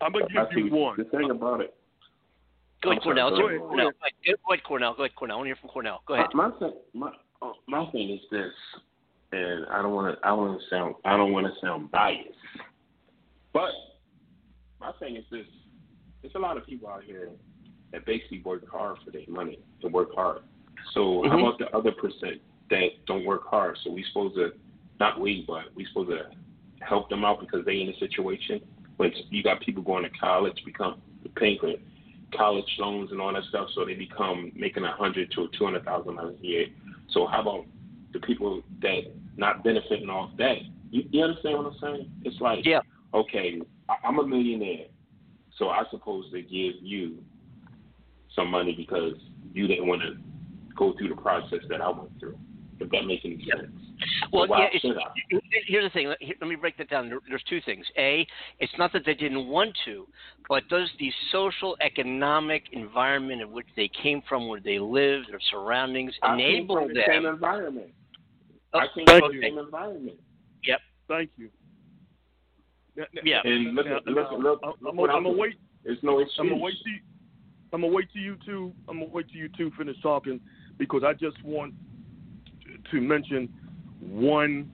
Speaker 4: I'm gonna
Speaker 3: I
Speaker 4: give you one.
Speaker 3: The thing about it.
Speaker 2: Go ahead,
Speaker 3: I'm sorry,
Speaker 2: Cornell.
Speaker 3: go
Speaker 2: Go
Speaker 3: ahead.
Speaker 2: ahead, Cornell. Go ahead, go ahead, Cornell. Go ahead, Cornell. I want to hear from Cornell. Go ahead.
Speaker 3: My, my thing, my uh, my thing is this, and I don't want to. I don't want to sound. I don't want to sound biased, but my thing is this: there's a lot of people out here that basically work hard for their money to work hard. So how
Speaker 2: Mhm.
Speaker 3: about the other percent that don't work hard? So we supposed to, not we, but we supposed to help them out because they in a situation when you got people going to college, become paying for college loans and all that stuff, so they become making a hundred to two hundred thousand dollars a year. So how about the people that not benefiting off that? You, you understand what I'm saying? It's like,
Speaker 2: Yeah.
Speaker 3: okay, I, I'm a millionaire, so I supposed to give you some money because you didn't want to go through the process that I went through. If that makes any sense.
Speaker 2: Well,
Speaker 3: why
Speaker 2: yeah, it's,
Speaker 3: should I?
Speaker 2: here's the thing. Let here- let me break that down. There- There's two things. A, it's not that they didn't want to, but does the social, economic environment in which they came from, where they live, their surroundings,
Speaker 3: I
Speaker 2: enable
Speaker 3: from the same environment. I came
Speaker 4: thank
Speaker 3: from
Speaker 4: you.
Speaker 3: the same environment. Yep.
Speaker 4: Thank you.
Speaker 2: Yeah.
Speaker 3: And look,
Speaker 4: Now-
Speaker 3: look, look, look,
Speaker 4: I'm,
Speaker 3: look
Speaker 4: I'm,
Speaker 3: what
Speaker 4: I'm
Speaker 3: I'm
Speaker 4: gonna wait.
Speaker 3: There's no excuse.
Speaker 4: I'm gonna wait till you, I'm gonna wait till you two. I'm gonna wait till you two finish talking because I just want to mention one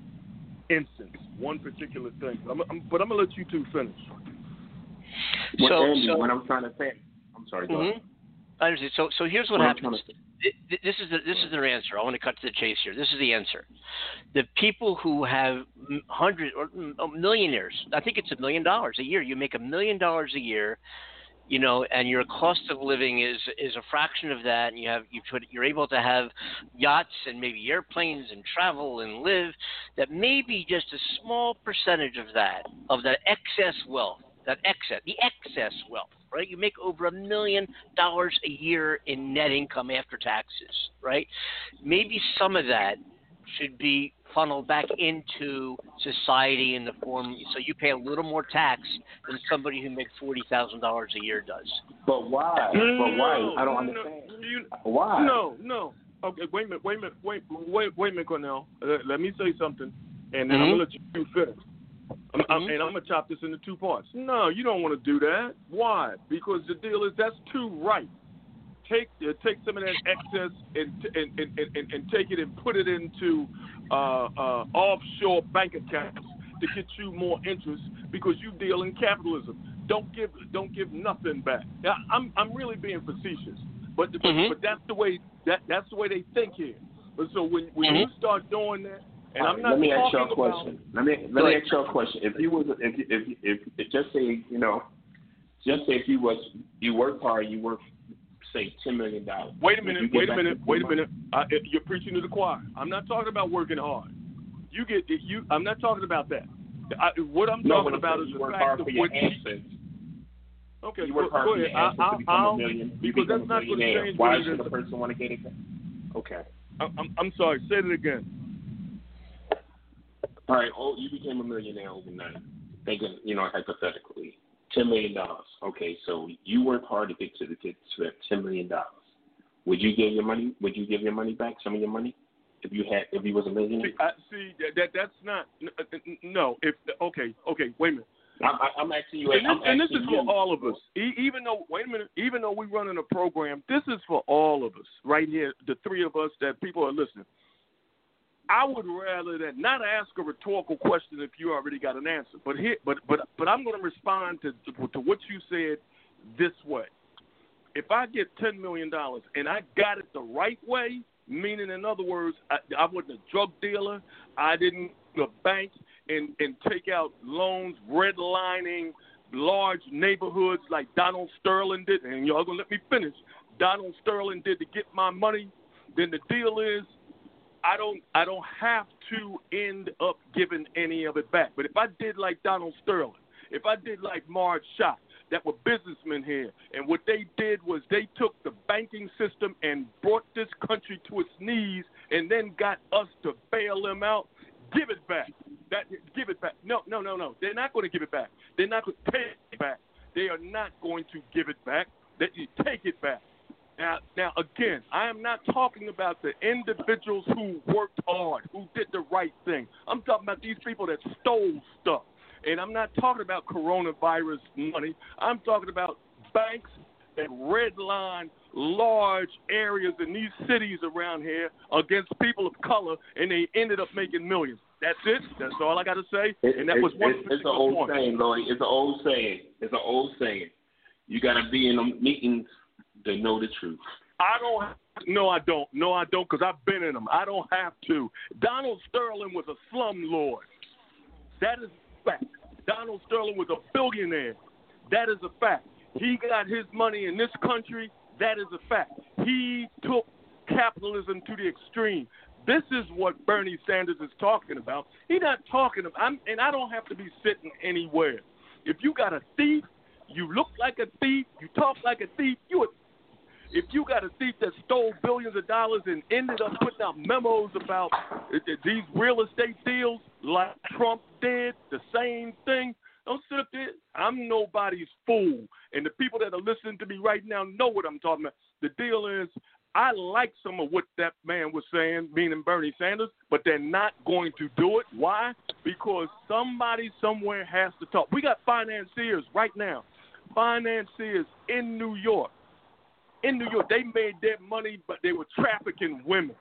Speaker 4: instance, one particular thing. I'm, I'm, but I'm gonna let you two finish.
Speaker 3: What,
Speaker 2: So-
Speaker 3: Andy,
Speaker 2: so-
Speaker 3: what I'm trying to say. I'm sorry. Go ahead.
Speaker 2: Mhm. I understand. So, so here's what
Speaker 3: What I'm trying
Speaker 2: happens. This is the, this is their answer. I want to cut to the chase here. This is the answer. The people who have hundreds or oh, millionaires, I think it's a million dollars a year. You make a million dollars a year, you know, and your cost of living is is a fraction of that. And you have you put you're able to have yachts and maybe airplanes and travel and live. That maybe just a small percentage of that of that excess wealth, that excess, the excess wealth, right? You make over a million dollars a year in net income after taxes, right? Maybe some of that should be funneled back into society in the form so you pay a little more tax than somebody who makes forty thousand dollars a year does.
Speaker 3: But why? but why? I don't
Speaker 4: no,
Speaker 3: understand.
Speaker 4: you-
Speaker 3: Why?
Speaker 4: No, no. Okay, wait a minute, wait a minute, wait, wait, wait a minute, Cornell. Let, let me say something, and then I'm
Speaker 2: Mhm.
Speaker 4: gonna let you finish. I'm, I'm,
Speaker 2: Mhm.
Speaker 4: and I'm gonna chop this into two parts. No, you don't want to do that. Why? Because the deal is that's too right. Take uh, take some of that excess and, and, and, and, and take it and put it into uh, uh, offshore bank accounts to get you more interest because you deal in capitalism. Don't give don't give nothing back. Now, I'm I'm really being facetious, but but,
Speaker 2: Mhm.
Speaker 4: but that's the way that that's the way they think here. But so when when
Speaker 2: Mhm.
Speaker 4: you start doing that, and
Speaker 3: All
Speaker 4: I'm
Speaker 3: right,
Speaker 4: not
Speaker 3: let me ask you a
Speaker 4: talking about
Speaker 3: question. Let me let me ask you a question. If you was if if if, if just say you know, just say if you was you work hard, you work say ten million dollars.
Speaker 4: Wait a minute, wait a minute, wait a minute. I, you're preaching to the choir. I'm not talking about working hard. You get you. I'm not talking about that. I, what I'm
Speaker 3: No,
Speaker 4: talking
Speaker 3: I'm
Speaker 4: about is
Speaker 3: you
Speaker 4: the
Speaker 3: work
Speaker 4: fact
Speaker 3: hard
Speaker 4: of
Speaker 3: for
Speaker 4: what he-
Speaker 3: ancestors.
Speaker 4: Okay,
Speaker 3: You
Speaker 4: go,
Speaker 3: work hard
Speaker 4: go
Speaker 3: for your
Speaker 4: ahead. I,
Speaker 3: ancestors
Speaker 4: I,
Speaker 3: to become
Speaker 4: I'll,
Speaker 3: a million.
Speaker 4: Because that's not going to
Speaker 3: millionaire.
Speaker 4: change
Speaker 3: Why
Speaker 4: what it
Speaker 3: should
Speaker 4: is.
Speaker 3: a person want to get it? Okay.
Speaker 4: I'm, I'm, I'm sorry. Say it again.
Speaker 3: All right. Oh, you became a millionaire overnight. Thinking, you know, hypothetically, ten million dollars. Okay, so you worked hard to get to the get to that ten million dollars. Would you give your money? Would you give your money back? Some of your money, if you had, if you was a millionaire.
Speaker 4: See, I, see that, that that's not n- uh, no. If okay, okay, wait a minute.
Speaker 3: I'm, I'm asking you.
Speaker 4: And this, and this is
Speaker 3: you.
Speaker 4: for all of us. E- even though, wait a minute, even though we're running a program, this is for all of us right here. The three of us that people are listening. I would rather that not ask a rhetorical question if you already got an answer, but here, but but but I'm going to respond to to what you said this way. If I get ten million dollars and I got it the right way, meaning in other words, I, I wasn't a drug dealer, I didn't go bank and and take out loans, redlining large neighborhoods like Donald Sterling did, and y'all gonna let me finish. Donald Sterling did to get my money. Then the deal is I don't I don't have to end up giving any of it back. But if I did like Donald Sterling, if I did like Marge Schott, that were businessmen here, and what they did was they took the banking system and brought this country to its knees, and then got us to bail them out. Give it back. That give it back. No, no, no, no. They're not going to give it back. They're not going to take it back. They are not going to give it back. That you take it back. Now, now again, I am not talking about the individuals who worked hard, who did the right thing. I'm talking about these people that stole stuff. And I'm not talking about coronavirus money. I'm talking about banks that redline large areas in these cities around here against people of color, and they ended up making millions. That's it. That's all I got to say. And that was one
Speaker 3: it's, it's an old
Speaker 4: point.
Speaker 3: saying, Lloyd. It's an old saying. It's an old saying. You got to be in them meetings to know the truth.
Speaker 4: I don't. No, I don't. No, I don't, because I've been in them. I don't have to. Donald Sterling was a slum lord. That is a fact. Donald Sterling was a billionaire. That is a fact. He got his money in this country. That is a fact. He took capitalism to the extreme. This is what Bernie Sanders is talking about. He's not talking about, I'm, and I don't have to be sitting anywhere. If you got a thief, you look like a thief, you talk like a thief, you a if you got a thief that stole billions of dollars and ended up putting out memos about uh, these real estate deals like Trump did, the same thing, don't sit up there. I'm nobody's fool. And the people that are listening to me right now know what I'm talking about. The deal is, I like some of what that man was saying, meaning Bernie Sanders, but they're not going to do it. Why? Because somebody somewhere has to talk. We got financiers right now, financiers in New York. In New York, they made their money, but they were trafficking women.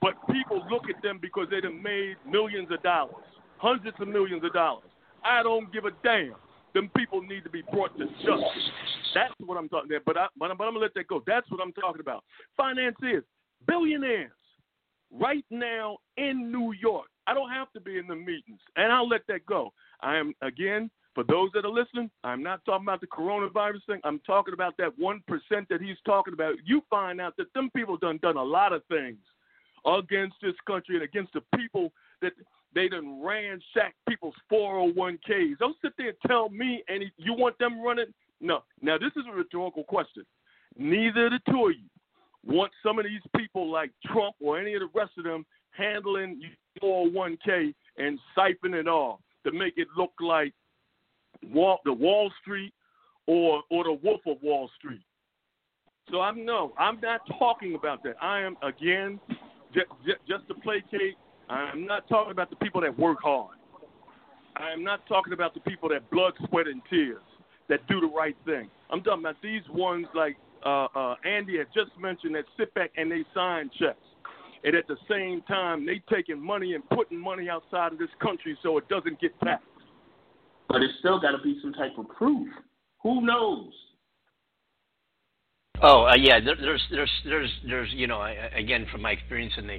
Speaker 4: But people look at them because they have made millions of dollars, hundreds of millions of dollars. I don't give a damn. Them people need to be brought to justice. That's what I'm talking about. But, I, but, I'm, but I'm going to let that go. That's what I'm talking about. Financiers, billionaires, right now in New York. I don't have to be in the meetings, and I'll let that go. I am, again, for those that are listening, I'm not talking about the coronavirus thing. I'm talking about that 1% that he's talking about. You find out that them people done done a lot of things against this country and against the people that they done ransacked people's 401ks. Don't sit there and tell me any you want them running. No. Now this is a rhetorical question. Neither of the two of you want some of these people like Trump or any of the rest of them handling your 401k and siphoning it off to make it look like Wall, the Wall Street or or the Wolf of Wall Street. So I'm no, I'm not talking about that. I am again just, just to placate I'm not talking about the people that work hard. I am not talking about the people that blood, sweat, and tears that do the right thing. I'm talking about these ones like uh, uh, Andy had just mentioned that sit back and they sign checks. And at the same time, they taking money and putting money outside of this country so it doesn't get taxed.
Speaker 3: But it's still got to be some type of proof. Who knows?
Speaker 2: Oh uh, yeah, there, there's there's there's there's you know I, again from my experience in the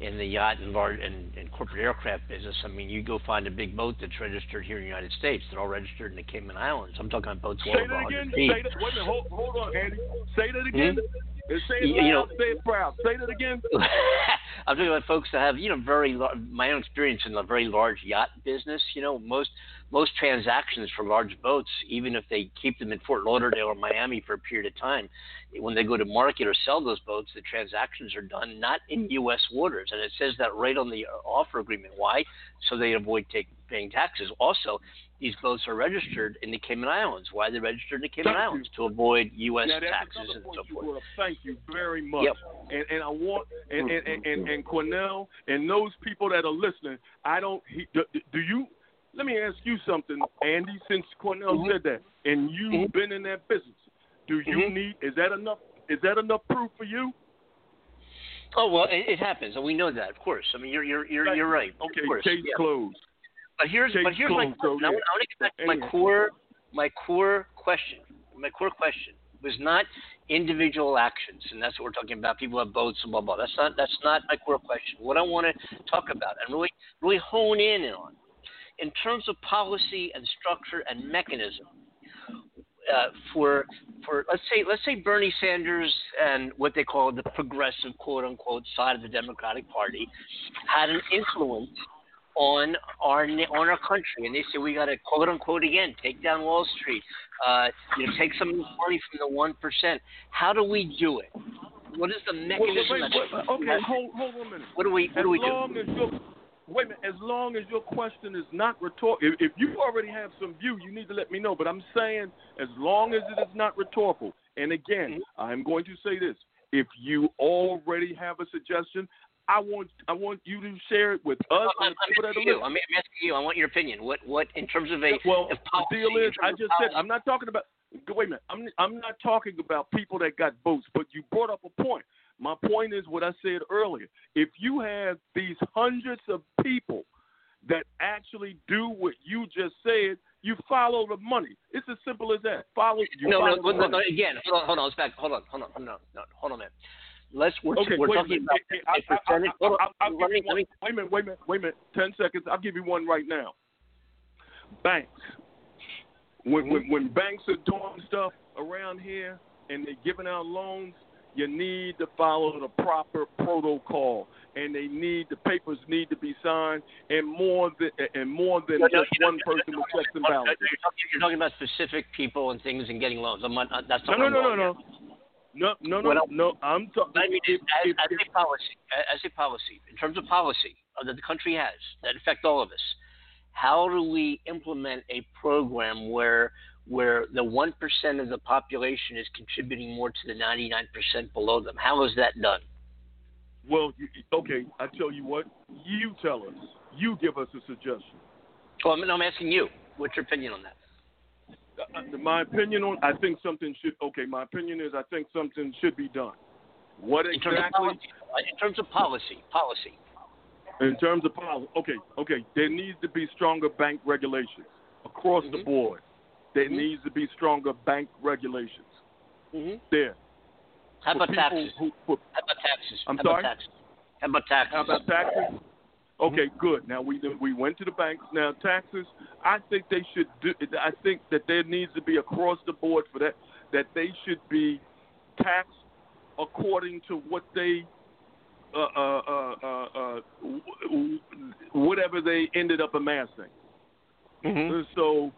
Speaker 2: in the yacht and large and, and corporate aircraft business, I mean you go find a big boat that's registered here in the United States. They're all registered in the Cayman Islands. I'm talking about boats
Speaker 4: Say
Speaker 2: well
Speaker 4: that again.
Speaker 2: feet.
Speaker 4: Say that. Wait a minute. Hold, hold on, Andy. Say that again.
Speaker 2: Hmm?
Speaker 4: Say it
Speaker 2: You-
Speaker 4: loud.
Speaker 2: you know-
Speaker 4: say it proud. Say that again.
Speaker 2: I'm talking about folks that have, you know, very lar- my own experience in the very large yacht business. You know, most most transactions for large boats, even if they keep them in Fort Lauderdale or Miami for a period of time, when they go to market or sell those boats, the transactions are done not in U.S. waters, and it says that right on the uh, offer agreement. Why? So they avoid take, paying taxes. Also, these boats are registered in the Cayman Islands. Why are they registered in the Cayman
Speaker 4: Thank you.
Speaker 2: Islands? To avoid U.S.
Speaker 4: Now,
Speaker 2: taxes and so forth.
Speaker 4: Thank you very much.
Speaker 2: Yep.
Speaker 4: And, and I want and and, and, and Cornell and those people that are listening. I don't. He, do, do you? Let me ask you something, Andy. Since Cornell
Speaker 2: Mhm.
Speaker 4: said that, and you've
Speaker 2: Mhm.
Speaker 4: been in that business, do you
Speaker 2: Mhm.
Speaker 4: need? Is that enough? Is that enough proof for you?
Speaker 2: Oh well, it, it happens, and we know that, of course. I mean, you're you're you're, you're right.
Speaker 4: Okay,
Speaker 2: of course.
Speaker 4: case
Speaker 2: yeah.
Speaker 4: closed.
Speaker 2: But here's but here's my question. I, want, I want to get back to my core my core question. My core question was not individual actions, and that's what we're talking about. People have boats and blah blah. That's not that's not my core question. What I want to talk about and really really hone in on, in terms of policy and structure and mechanism, uh, for for let's say let's say Bernie Sanders and what they call the progressive quote unquote side of the Democratic Party had an influence on our on our country, and they say we got to quote unquote again take down Wall Street, uh, you know, take some money from the one percent. How do we do it? What is the
Speaker 4: Wait,
Speaker 2: mechanism?
Speaker 4: wait,
Speaker 2: that's,
Speaker 4: wait, okay, hold hold on a minute.
Speaker 2: What do we what
Speaker 4: as
Speaker 2: do we do?
Speaker 4: long as your wait a minute, as long as your question is not rhetorical, if, if you already have some view, you need to let me know. But I'm saying as long as it is not rhetorical. And again,
Speaker 2: Mm-hmm.
Speaker 4: I'm going to say this: if you already have a suggestion, I want I want you to share it with us
Speaker 2: I'm, I'm
Speaker 4: that
Speaker 2: asking you. I'm, I'm asking you. I want your opinion. What what in terms of a
Speaker 4: Well,
Speaker 2: of policy,
Speaker 4: the deal is, I just said I'm not talking about. Wait a minute. I'm I'm not talking about people that got votes, but you brought up a point. My point is what I said earlier. If you have these hundreds of people that actually do what you just said, you follow the money. It's as simple as that. Follow. You
Speaker 2: no,
Speaker 4: follow
Speaker 2: no,
Speaker 4: the
Speaker 2: no, no, again, hold on, hold on, let's back, hold on, hold on, hold on, no, hold on a minute. Let's, we're,
Speaker 4: Okay,
Speaker 2: we're
Speaker 4: wait a
Speaker 2: talking
Speaker 4: minute.
Speaker 2: about
Speaker 4: Hey,
Speaker 2: a
Speaker 4: hey, I- I- I-
Speaker 2: hold on,
Speaker 4: I- I'll give
Speaker 2: let me,
Speaker 4: you
Speaker 2: me.
Speaker 4: Wait a minute, wait a minute, wait a minute. Ten seconds. I'll give you one right now. Banks. When, when when banks are doing stuff around here and they're giving out loans, you need to follow the proper protocol, and they need the papers need to be signed, and more than and more than
Speaker 2: No, no,
Speaker 4: just
Speaker 2: you
Speaker 4: one
Speaker 2: don't-
Speaker 4: person with checks and balances.
Speaker 2: you're talking about specific people and things and getting loans. I'm not, that's
Speaker 4: No,
Speaker 2: not
Speaker 4: no, no,
Speaker 2: I'm
Speaker 4: no, no, no, no, no, no. I'm talking.
Speaker 2: I mean,
Speaker 4: if,
Speaker 2: as,
Speaker 4: if,
Speaker 2: as a policy, as a policy, in terms of policy uh, that the country has that affect all of us, how do we implement a program where where the one percent of the population is contributing more to the ninety nine percent below them? How is that done?
Speaker 4: Well, okay, I tell you what. You tell us. You give us a suggestion.
Speaker 2: Well, I'm, I'm asking you. What's your opinion on that?
Speaker 4: Uh, my opinion on, I think something should. Okay, my opinion is I think something should be done. What
Speaker 2: in terms
Speaker 4: exactly?
Speaker 2: Of policy, in terms of policy, policy.
Speaker 4: In terms of policy, okay, okay. There needs to be stronger bank regulations across
Speaker 2: Mm-hmm.
Speaker 4: the board. There
Speaker 2: Mhm.
Speaker 4: needs to be stronger bank regulations.
Speaker 2: Mm-hmm.
Speaker 4: There.
Speaker 2: How about?
Speaker 4: Who, for,
Speaker 2: How about taxes?
Speaker 4: I'm
Speaker 2: How
Speaker 4: sorry?
Speaker 2: About taxes? How about taxes?
Speaker 4: How about taxes? Okay,
Speaker 2: Mm-hmm.
Speaker 4: good. Now we we went to the banks. Now taxes, I think they should do. I think that there needs to be across the board for that. That they should be taxed according to what they, uh, uh, uh, uh, uh, whatever they ended up amassing.
Speaker 2: Mhm.
Speaker 4: So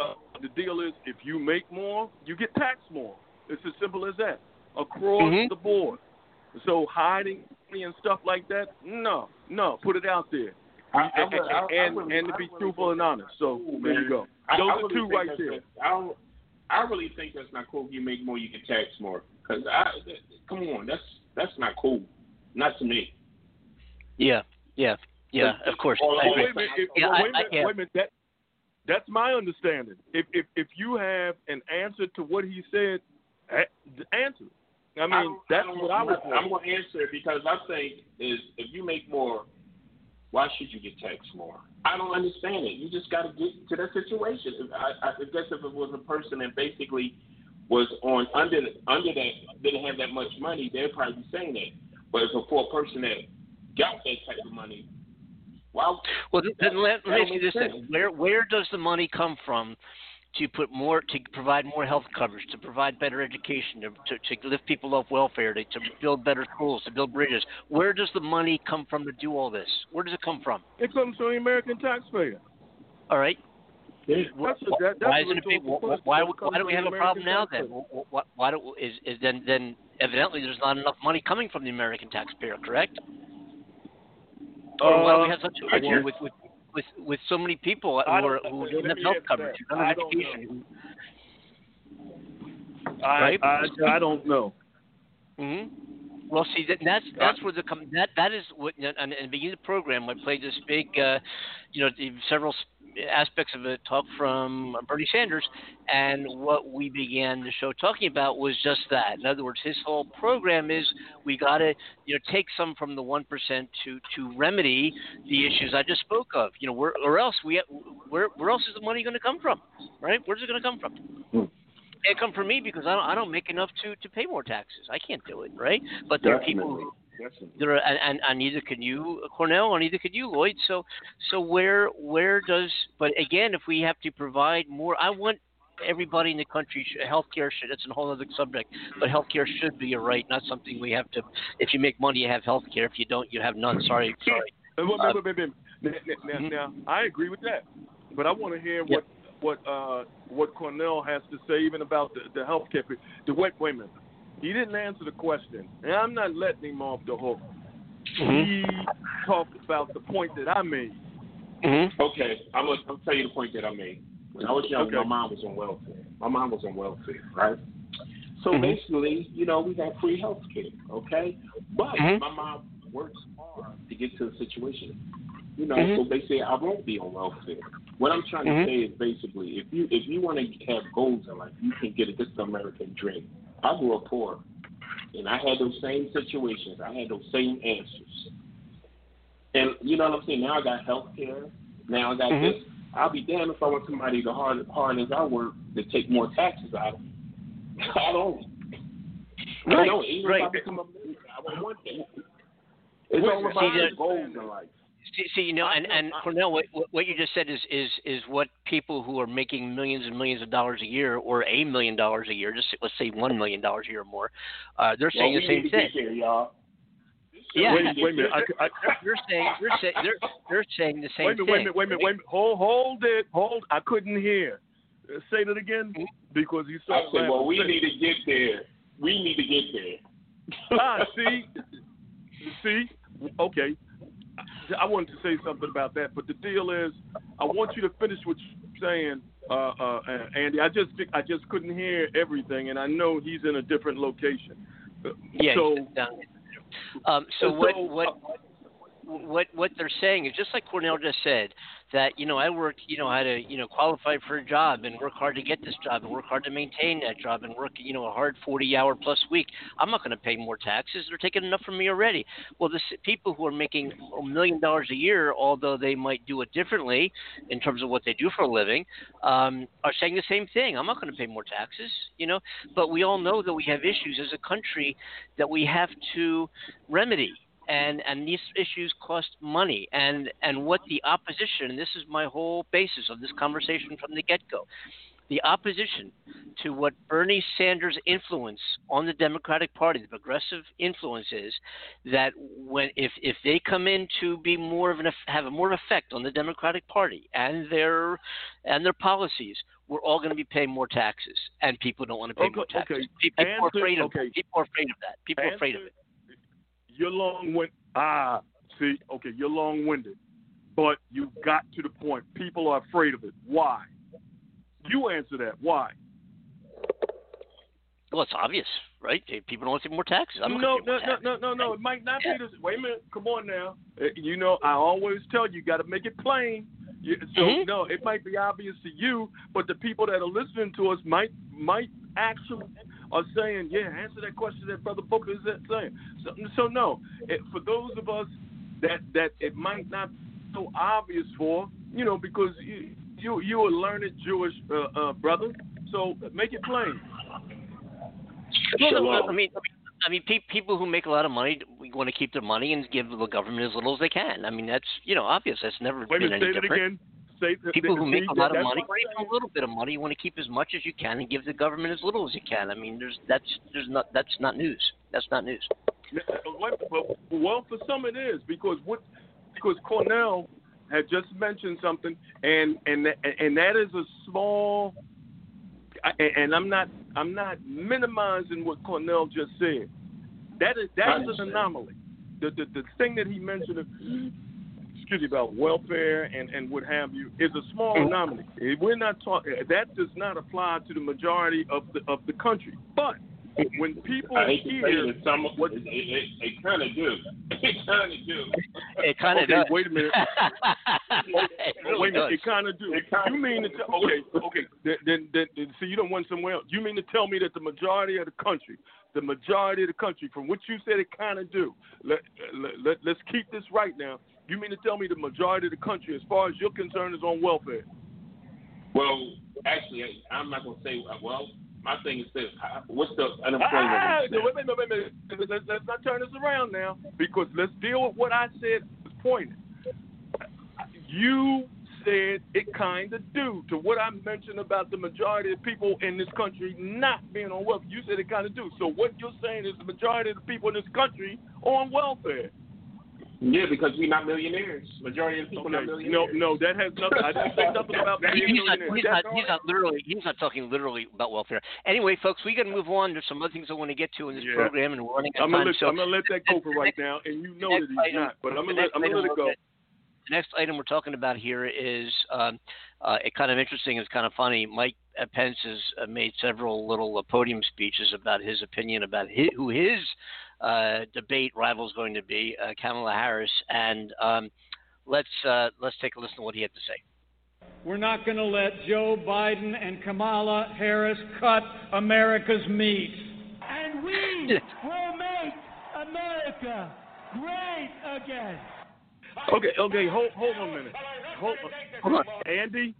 Speaker 4: uh, the deal is, if you make more, you get taxed more. It's as simple as that across
Speaker 2: Mhm.
Speaker 4: the board. So hiding and stuff like that, no, no, put it out there.
Speaker 3: I- I
Speaker 4: and,
Speaker 3: would- I- I
Speaker 4: and,
Speaker 3: would-
Speaker 4: and to be
Speaker 3: would-
Speaker 4: truthful and honest. So
Speaker 3: Cool,
Speaker 4: there you go. Those
Speaker 3: I
Speaker 4: are
Speaker 3: really
Speaker 4: two
Speaker 3: think
Speaker 4: right there.
Speaker 3: I. I really think that's not cool. If you make more, you get taxed more. Cause I, come on, that's that's not cool. Not to me.
Speaker 2: Yeah, yeah, yeah. Of course.
Speaker 3: Well,
Speaker 2: I agree.
Speaker 4: wait a minute. If,
Speaker 2: Yeah,
Speaker 4: well, wait a minute.
Speaker 2: Yeah.
Speaker 4: Wait a minute. That, that's my understanding. If if if you have an answer to what he said, answer. I mean,
Speaker 3: I'm-
Speaker 4: that's
Speaker 3: I'm,
Speaker 4: what I would.
Speaker 3: I'm going to answer it because I think is if you make more, why should you get taxed more? I don't understand it. You just got to get to that situation. If- I, I guess if it was a person that basically was on under under that didn't have that much money, they'd probably be saying that. But if a poor person that got that type of money, well,
Speaker 2: Well, then, then let, let me
Speaker 3: That
Speaker 2: ask you this:
Speaker 3: sense.
Speaker 2: then. where where does the money come from to put more to provide more health coverage, to provide better education, to to, to lift people off welfare, to, to build better schools, to build bridges? Where does the money come from to do all this? Where does it come from?
Speaker 4: It comes from the American taxpayer.
Speaker 2: All right.
Speaker 4: That's a, that, that's
Speaker 2: why
Speaker 4: a
Speaker 2: isn't it big? Why, why,
Speaker 4: question. It comes
Speaker 2: why do we have a problem now then? Why, why do is, is then then evidently there's not enough money coming from the American taxpayer, correct? Or why do we uh, have such a with, with with with so many people who, are, who don't have health coverage, who don't have
Speaker 4: I don't
Speaker 2: education?
Speaker 4: I,
Speaker 2: Right?
Speaker 4: I, I don't know.
Speaker 2: hmm Well, see, that, that's that's where the that that is what and, and at the beginning of the program I played this big, uh, you know, several aspects of a talk from uh, Bernie Sanders, and what we began the show talking about was just that. In other words, his whole program is we got to you know take some from the one percent to to remedy the issues I just spoke of. You know, where or else we where where else is the money going to come from? Right? Where's it going to come from? Hmm. Can't come from me because I don't I don't make enough to to pay more taxes. I can't do it, right? But there are people who
Speaker 3: Definitely.
Speaker 2: there are and, and, and neither can you, Cornell, and neither can you, Lloyd. So so where where does but again if we have to provide more I want everybody in the country healthcare should it's a whole other subject but healthcare should be a right not something we have to if you make money you have healthcare if you don't you have none sorry sorry Uh.
Speaker 4: Now, now,
Speaker 2: Mhm.
Speaker 4: now, I agree with that, but I want to hear what what uh, what Cornell has to say even about the, the health care. The wait, wait a minute. He didn't answer the question, and I'm not letting him off the hook.
Speaker 2: Mhm.
Speaker 4: He talked about the point that I made.
Speaker 2: mm-hmm.
Speaker 3: Okay, I'm gonna, I'm tell you the point that I made. When I was young,
Speaker 4: Okay.
Speaker 3: my mom was on welfare. My mom was on welfare, right? So
Speaker 2: Mhm.
Speaker 3: basically, you know, we had free health care, okay? But
Speaker 2: Mhm.
Speaker 3: my mom works hard to get to the situation. You know,
Speaker 2: Mhm.
Speaker 3: so they say I won't be on welfare. What I'm trying
Speaker 2: Mhm.
Speaker 3: to say is basically, if you if you want to have goals in life, you can get it. This is American dream. I grew up poor, and I had those same situations. I had those same answers. And you know what I'm saying? Now I got health care. Now I got
Speaker 2: Mhm.
Speaker 3: this. I'll be damned if I want somebody to hard hard as I work to take more taxes out of me. I don't. I
Speaker 2: Right,
Speaker 3: don't. Even if I
Speaker 2: right.
Speaker 3: become a millionaire, I won't want that. It's all about goals in life.
Speaker 2: See, see, you know, and, and Cornell, what, what- what you just said is, is is what people who are making millions and millions of dollars a year, or a million dollars a year, just let's say one million dollars a year or more, uh, they're saying
Speaker 3: well,
Speaker 2: the same thing.
Speaker 3: get there, y'all.
Speaker 2: Yeah.
Speaker 4: Wait, wait a minute. I, I,
Speaker 2: They're saying they're saying they're they're saying the same
Speaker 4: wait a minute,
Speaker 2: thing.
Speaker 4: wait a minute, wait a minute, wait a minute. Hold, hold it, hold. I couldn't hear. Uh, say that again, because you
Speaker 3: I
Speaker 4: started
Speaker 3: said, well, we
Speaker 4: Say-
Speaker 3: need to get there. We need to get there.
Speaker 4: ah, see, see, okay. I wanted to say something about that, but the deal is, I want you to finish what you're saying, uh, uh, Andy. I just I just couldn't hear everything, and I know he's in a different location.
Speaker 2: Yeah.
Speaker 4: So,
Speaker 2: um, so,
Speaker 4: so
Speaker 2: what what what what they're saying is just like Cornell just said that you know I worked you know I had to you know qualify for a job and work hard to get this job and work hard to maintain that job and work you know a hard 40 hour plus week. I'm not going to pay more taxes. They're taking enough from me already. Well, the people who are making a million dollars a year, although they might do it differently in terms of what they do for a living, um, are saying the same thing. I'm not going to pay more taxes, you know. But we all know that we have issues as a country that we have to remedy and and these issues cost money and and what the opposition and this is my whole basis of this conversation from the get-go the opposition to what Bernie Sanders' influence on the Democratic Party, the progressive influence is that when if if they come in to be more of an have a more effect on the Democratic Party and their and their policies, we're all going to be paying more taxes, and people don't want to pay
Speaker 4: okay,
Speaker 2: more taxes.
Speaker 4: Okay.
Speaker 2: People are afraid of
Speaker 4: okay.
Speaker 2: people are afraid of that. People are afraid of it
Speaker 4: you're long winded. Ah, see, okay, you're long winded, but you got to the point. People are afraid of it. Why? You answer that. Why?
Speaker 2: Well, it's obvious, right? People don't want to pay more taxes. I'm
Speaker 4: no,
Speaker 2: no,
Speaker 4: no, no, no, no. It might not be this. Wait a minute. Come on now. Uh, you know, I always tell you, you got to make it plain. You, so
Speaker 2: mm-hmm.
Speaker 4: no, it might be obvious to you, but the people that are listening to us might might actually are saying, yeah, answer that question that Brother Booker is saying. So, so no, it, for those of us that that it might not be so obvious for, you know, because you you, you a learned Jewish uh, uh, brother, so make it plain.
Speaker 2: Well, I mean, I mean, pe- people who make a lot of money want to keep their money and give the government as little as they can. I mean, that's you know obvious. That's never
Speaker 4: Wait
Speaker 2: been
Speaker 4: a
Speaker 2: any
Speaker 4: say
Speaker 2: different.
Speaker 4: Again. Say,
Speaker 2: people who make a lot of money,
Speaker 4: or
Speaker 2: even a little bit of money, you want to keep as much as you can and give the government as little as you can. I mean, there's that's there's not that's not news. That's not news.
Speaker 4: Well, for some it is because what because Cornell had just mentioned something, and and and that is a small. And I'm not I'm not minimizing what Cornell just said. That is that is an anomaly. The, the the thing that he mentioned excuse me, about welfare and, and what have you is a small
Speaker 2: Mm-hmm.
Speaker 4: anomaly. We're not talking. That does not apply to the majority of the of the country. But when people
Speaker 3: I
Speaker 4: hear
Speaker 3: some
Speaker 4: what
Speaker 3: it, it, it kind of do. It kind of do.
Speaker 2: It kind of
Speaker 4: okay,
Speaker 2: does.
Speaker 4: wait a minute.
Speaker 2: really
Speaker 4: wait a minute.
Speaker 2: does.
Speaker 4: It kind of do.
Speaker 3: Kinda
Speaker 4: you mean to tell? Okay, okay. Then, then, then, then, see, you don't want somewhere else. You mean to tell me that the majority of the country, the majority of the country, from what you said, it kind of do. Let, let, let let's keep this right now. You mean to tell me the majority of the country, as far as you're concerned, is on welfare?
Speaker 3: Well, actually, I'm not going to say. Well, my thing is this: What's the unemployment
Speaker 4: Ah,
Speaker 3: rate?
Speaker 4: no, wait, wait, wait, wait, wait. Let's, let's not turn this around now, because let's deal with what I said. Was pointed. You said it kind of do to what I mentioned about the majority of people in this country not being on welfare. You said it kind of do. So what you're saying is the majority of the people in this country are on welfare.
Speaker 3: Yeah, because we're not millionaires. Majority of people
Speaker 4: Okay.
Speaker 3: are not millionaires.
Speaker 4: No, no, that has nothing. I didn't say nothing about
Speaker 2: He-
Speaker 4: being
Speaker 2: he's not,
Speaker 4: millionaires.
Speaker 2: he's, not, he's not literally he's not talking literally about welfare. Anyway, folks, we got to move on. There's some other things I want to get to in this
Speaker 4: Yeah.
Speaker 2: program, and we're running out of
Speaker 4: I'm gonna
Speaker 2: time.
Speaker 4: let
Speaker 2: so
Speaker 4: I'm gonna let that go for right now, and you know that
Speaker 2: next
Speaker 4: he's
Speaker 2: item-
Speaker 4: not. But I'm gonna let I'm gonna let it go.
Speaker 2: gonna- the next item we're talking about here is um, uh, it kind of interesting. It's kind of funny. Mike Pence has uh, made several little uh, podium speeches about his opinion about his, who his uh, debate rival is going to be, uh, Kamala Harris. And um, let's uh, let's take a listen to what he had to say.
Speaker 7: We're not going to let Joe Biden and Kamala Harris cut America's meat.
Speaker 1: And we will make America great again.
Speaker 4: Okay, okay, hold hold on a minute. Hold,
Speaker 2: Hold on.
Speaker 4: Andy.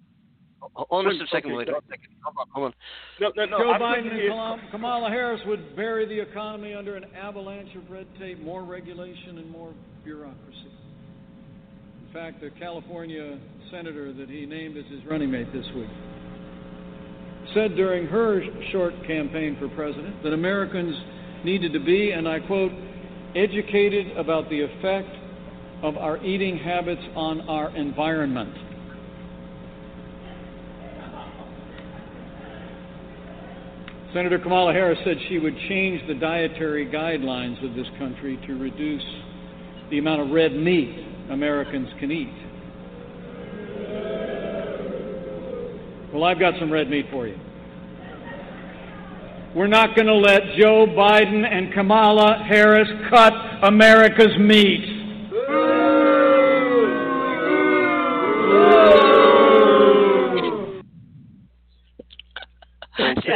Speaker 2: Hold on just a second.
Speaker 4: okay.
Speaker 2: wait, hold on. Hold on.
Speaker 4: No, no, no.
Speaker 7: Joe
Speaker 4: I
Speaker 7: Biden and Kamala- Kamala Harris would bury the economy under an avalanche of red tape, more regulation, and more bureaucracy. In fact, the California senator that he named as his running mate this week said during her short campaign for president that Americans needed to be, and I quote, educated about the effect of our eating habits on our environment. Senator Kamala Harris said she would change the dietary guidelines of this country to reduce the amount of red meat Americans can eat. Well, I've got some red meat for you. We're not going to let Joe Biden and Kamala Harris cut America's meat.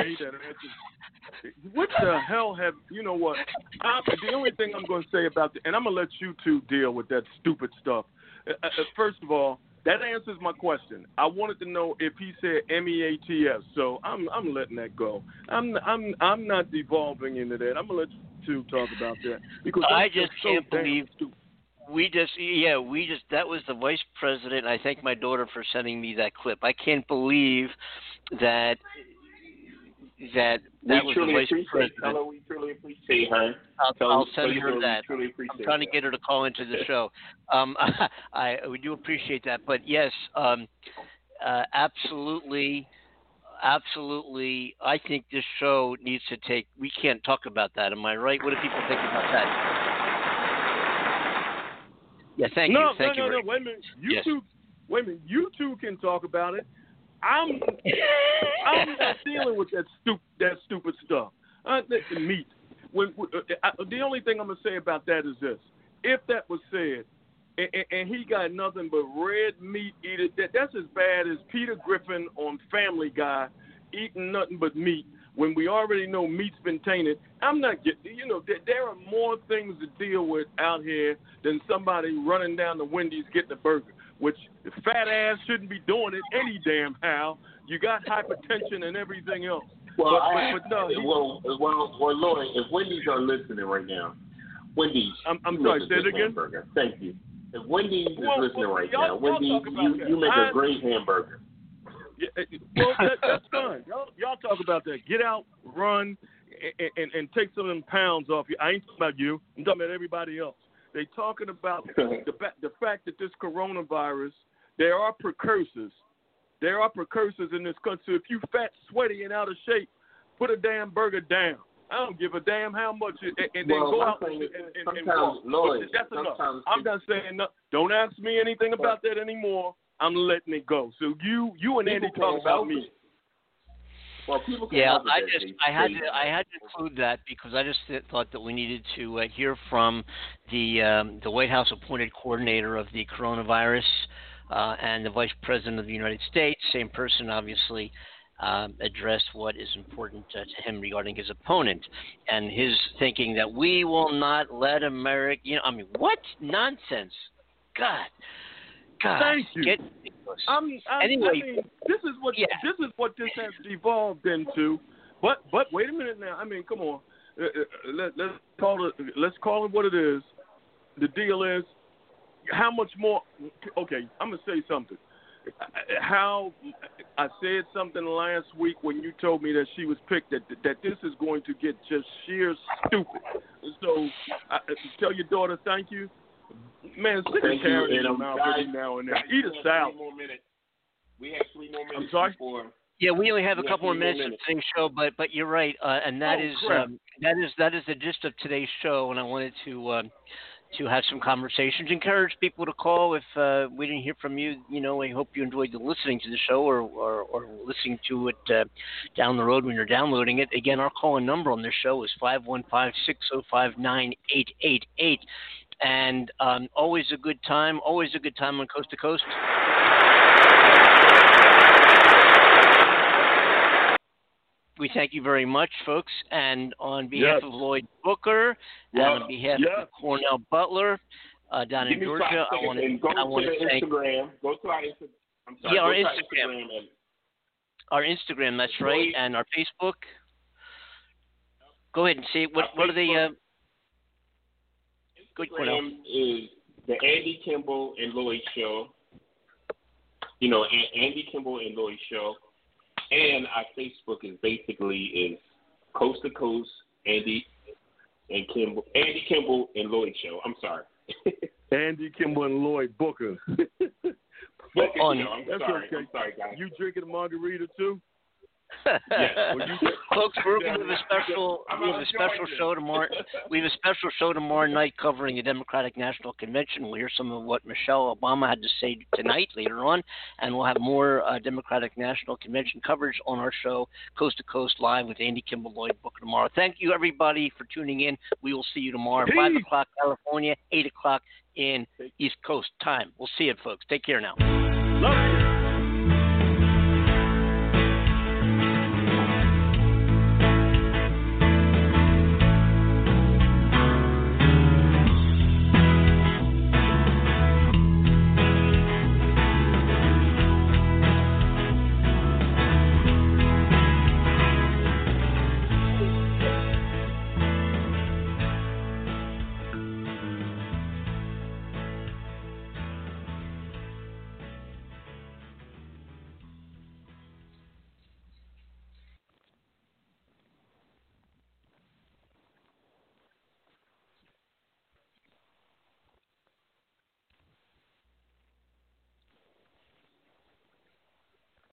Speaker 4: Answers. What the hell have you know? What I, the only thing I'm going to say about the, and I'm going to let you two deal with that stupid stuff. Uh, uh, first of all, that answers my question. I wanted to know if he said M E A T S, so I'm I'm letting that go. I'm I'm I'm not devolving into that. I'm gonna let you two talk about that because
Speaker 2: I just can't believe
Speaker 4: stupid.
Speaker 2: we just yeah we just that was the vice president. I thank my daughter for sending me that clip. I can't believe that that that
Speaker 3: we
Speaker 2: was
Speaker 3: truly
Speaker 2: the vice
Speaker 3: appreciate
Speaker 2: president.
Speaker 3: Tell her we truly appreciate her.
Speaker 2: I'll,
Speaker 3: Tell-
Speaker 2: I'll send
Speaker 3: your
Speaker 2: her
Speaker 3: daughter
Speaker 2: that. I'm
Speaker 3: appreciate
Speaker 2: trying to get her to call into the show. Um, I we do appreciate that, but yes, um, uh, absolutely, absolutely. I think this show needs to take. We can't talk about that. Am I right? What do people think about that? Yeah, thank
Speaker 4: no,
Speaker 2: you, thank
Speaker 4: no,
Speaker 2: you.
Speaker 4: no,
Speaker 2: Rick.
Speaker 4: no. Wait a minute. You
Speaker 2: Yes.
Speaker 4: two, wait a minute. You two can talk about it. I'm, I'm not dealing with that stupid, that stupid stuff. Uh, the, meat. When, uh, I, the only thing I'm gonna say about that is this: if that was said, and, and, he got nothing but red meat eater, that that's as bad as Peter Griffin on Family Guy eating nothing but meat. When we already know meat's been tainted, I'm not getting. You know, there, there are more things to deal with out here than somebody running down the Wendy's getting a burger. Which fat ass shouldn't be doing it any damn how. You got hypertension and everything else.
Speaker 3: Well,
Speaker 4: but,
Speaker 3: I,
Speaker 4: but, but no,
Speaker 3: well, well, well, Lloyd, if Wendy's are listening right now, Wendy's,
Speaker 4: I'm- I'm sorry, say it again?
Speaker 3: hamburger. Thank you. If Wendy's
Speaker 4: Well,
Speaker 3: is listening
Speaker 4: well,
Speaker 3: right now, Wendy's, you, you make
Speaker 4: I-
Speaker 3: a great hamburger.
Speaker 4: Yeah, eh, well, that, that's fine. Y'all, y'all talk about that. Get out, run, and, and, and take some of them pounds off you. I ain't talking about you. I'm talking about everybody else. They talking about the the fact that this coronavirus, there are precursors. There are precursors in this country. If you fat, sweaty, and out of shape, put a damn burger down. I don't give a damn how much, it, and, and then go out and, and, and, walk.
Speaker 3: Lloyd,
Speaker 4: That's enough. I'm not saying no. Don't ask me anything about that anymore. I'm letting it go. So you, you and Andy talk about me.
Speaker 3: Well, people can
Speaker 2: Yeah, I just
Speaker 3: they
Speaker 2: I had to I had to include that because I just th- thought that we needed to uh, hear from the um, the White House appointed coordinator of the coronavirus uh, and the Vice President of the United States, same person obviously. Um, address what is important uh, to him regarding his opponent and his thinking that we will not let America. You know, I mean, what nonsense! God, God,
Speaker 4: Thank you.
Speaker 2: get.
Speaker 4: I'm, I,
Speaker 2: Anyway,
Speaker 4: I mean, this is what
Speaker 2: yeah.
Speaker 4: this is what this has devolved into. But but wait a minute now. I mean, come on. Uh, uh, let, let's call it. Let's call it what it is. The deal is how much more. Okay, I'm gonna say something. How I said something last week when you told me that she was picked that that this is going to get just sheer stupid. So I, tell your daughter thank you. Man,
Speaker 3: sick
Speaker 4: of in your mouth now and then. Eat a salad.
Speaker 3: We have three more minutes.
Speaker 4: I'm sorry.
Speaker 3: Before.
Speaker 2: Yeah, we only have we
Speaker 3: a
Speaker 2: couple
Speaker 3: have more
Speaker 2: minutes, of today's show, but but you're right, uh, and that
Speaker 4: oh,
Speaker 2: is um, that is that is the gist of today's show, and I wanted to uh, to have some conversations. Encourage people to call if uh, we didn't hear from you. You know, I hope you enjoyed listening to the show or, or, or listening to it uh, down the road when you're downloading it. Again, our call in number on this show is 515 605 9888. And um, always a good time, always a good time on Coast to Coast. We thank you very much, folks. And on behalf
Speaker 4: Yes.
Speaker 2: of Lloyd Booker
Speaker 4: Yeah.
Speaker 2: and on behalf
Speaker 4: Yeah.
Speaker 2: of Cornell Butler uh, down
Speaker 3: Give
Speaker 2: in Georgia, I want to I want
Speaker 3: to
Speaker 2: thank
Speaker 3: Instagram. Go to our Instagram. I'm sorry.
Speaker 2: Yeah, our Instagram.
Speaker 3: and
Speaker 2: our Instagram. That's right, and our Facebook. Go ahead and see what
Speaker 3: Our
Speaker 2: what are the Uh,
Speaker 3: Facebook.
Speaker 2: Good, Cornell.
Speaker 3: Instagram is the Andy Kimbel and Lloyd Show. You know, A- Andy Kimbel and Lloyd Show, and our Facebook is basically is Coast to Coast Andy and Kimbel, Andy Kimbel and Lloyd Show. I'm sorry.
Speaker 4: Andy Kimbel and Lloyd Booker.
Speaker 3: But,
Speaker 2: On-
Speaker 3: you know, I'm
Speaker 4: That's
Speaker 3: sorry.
Speaker 4: okay.
Speaker 3: I'm sorry, guys.
Speaker 4: you drinking a margarita too?
Speaker 3: Yeah, you-
Speaker 2: Folks, we're
Speaker 3: Yeah,
Speaker 2: going to have a special we have a special show tomorrow. We have a special show tomorrow night covering the Democratic National Convention. We'll hear some of what Michelle Obama had to say tonight later on, and we'll have more uh, Democratic National Convention coverage on our show, Coast to Coast Live with Andy Kimbel Lloyd Booker tomorrow. Thank you everybody for tuning in. We will see you tomorrow, five o'clock California, eight o'clock in East Coast time. We'll see you, folks. Take care now.
Speaker 4: Love you.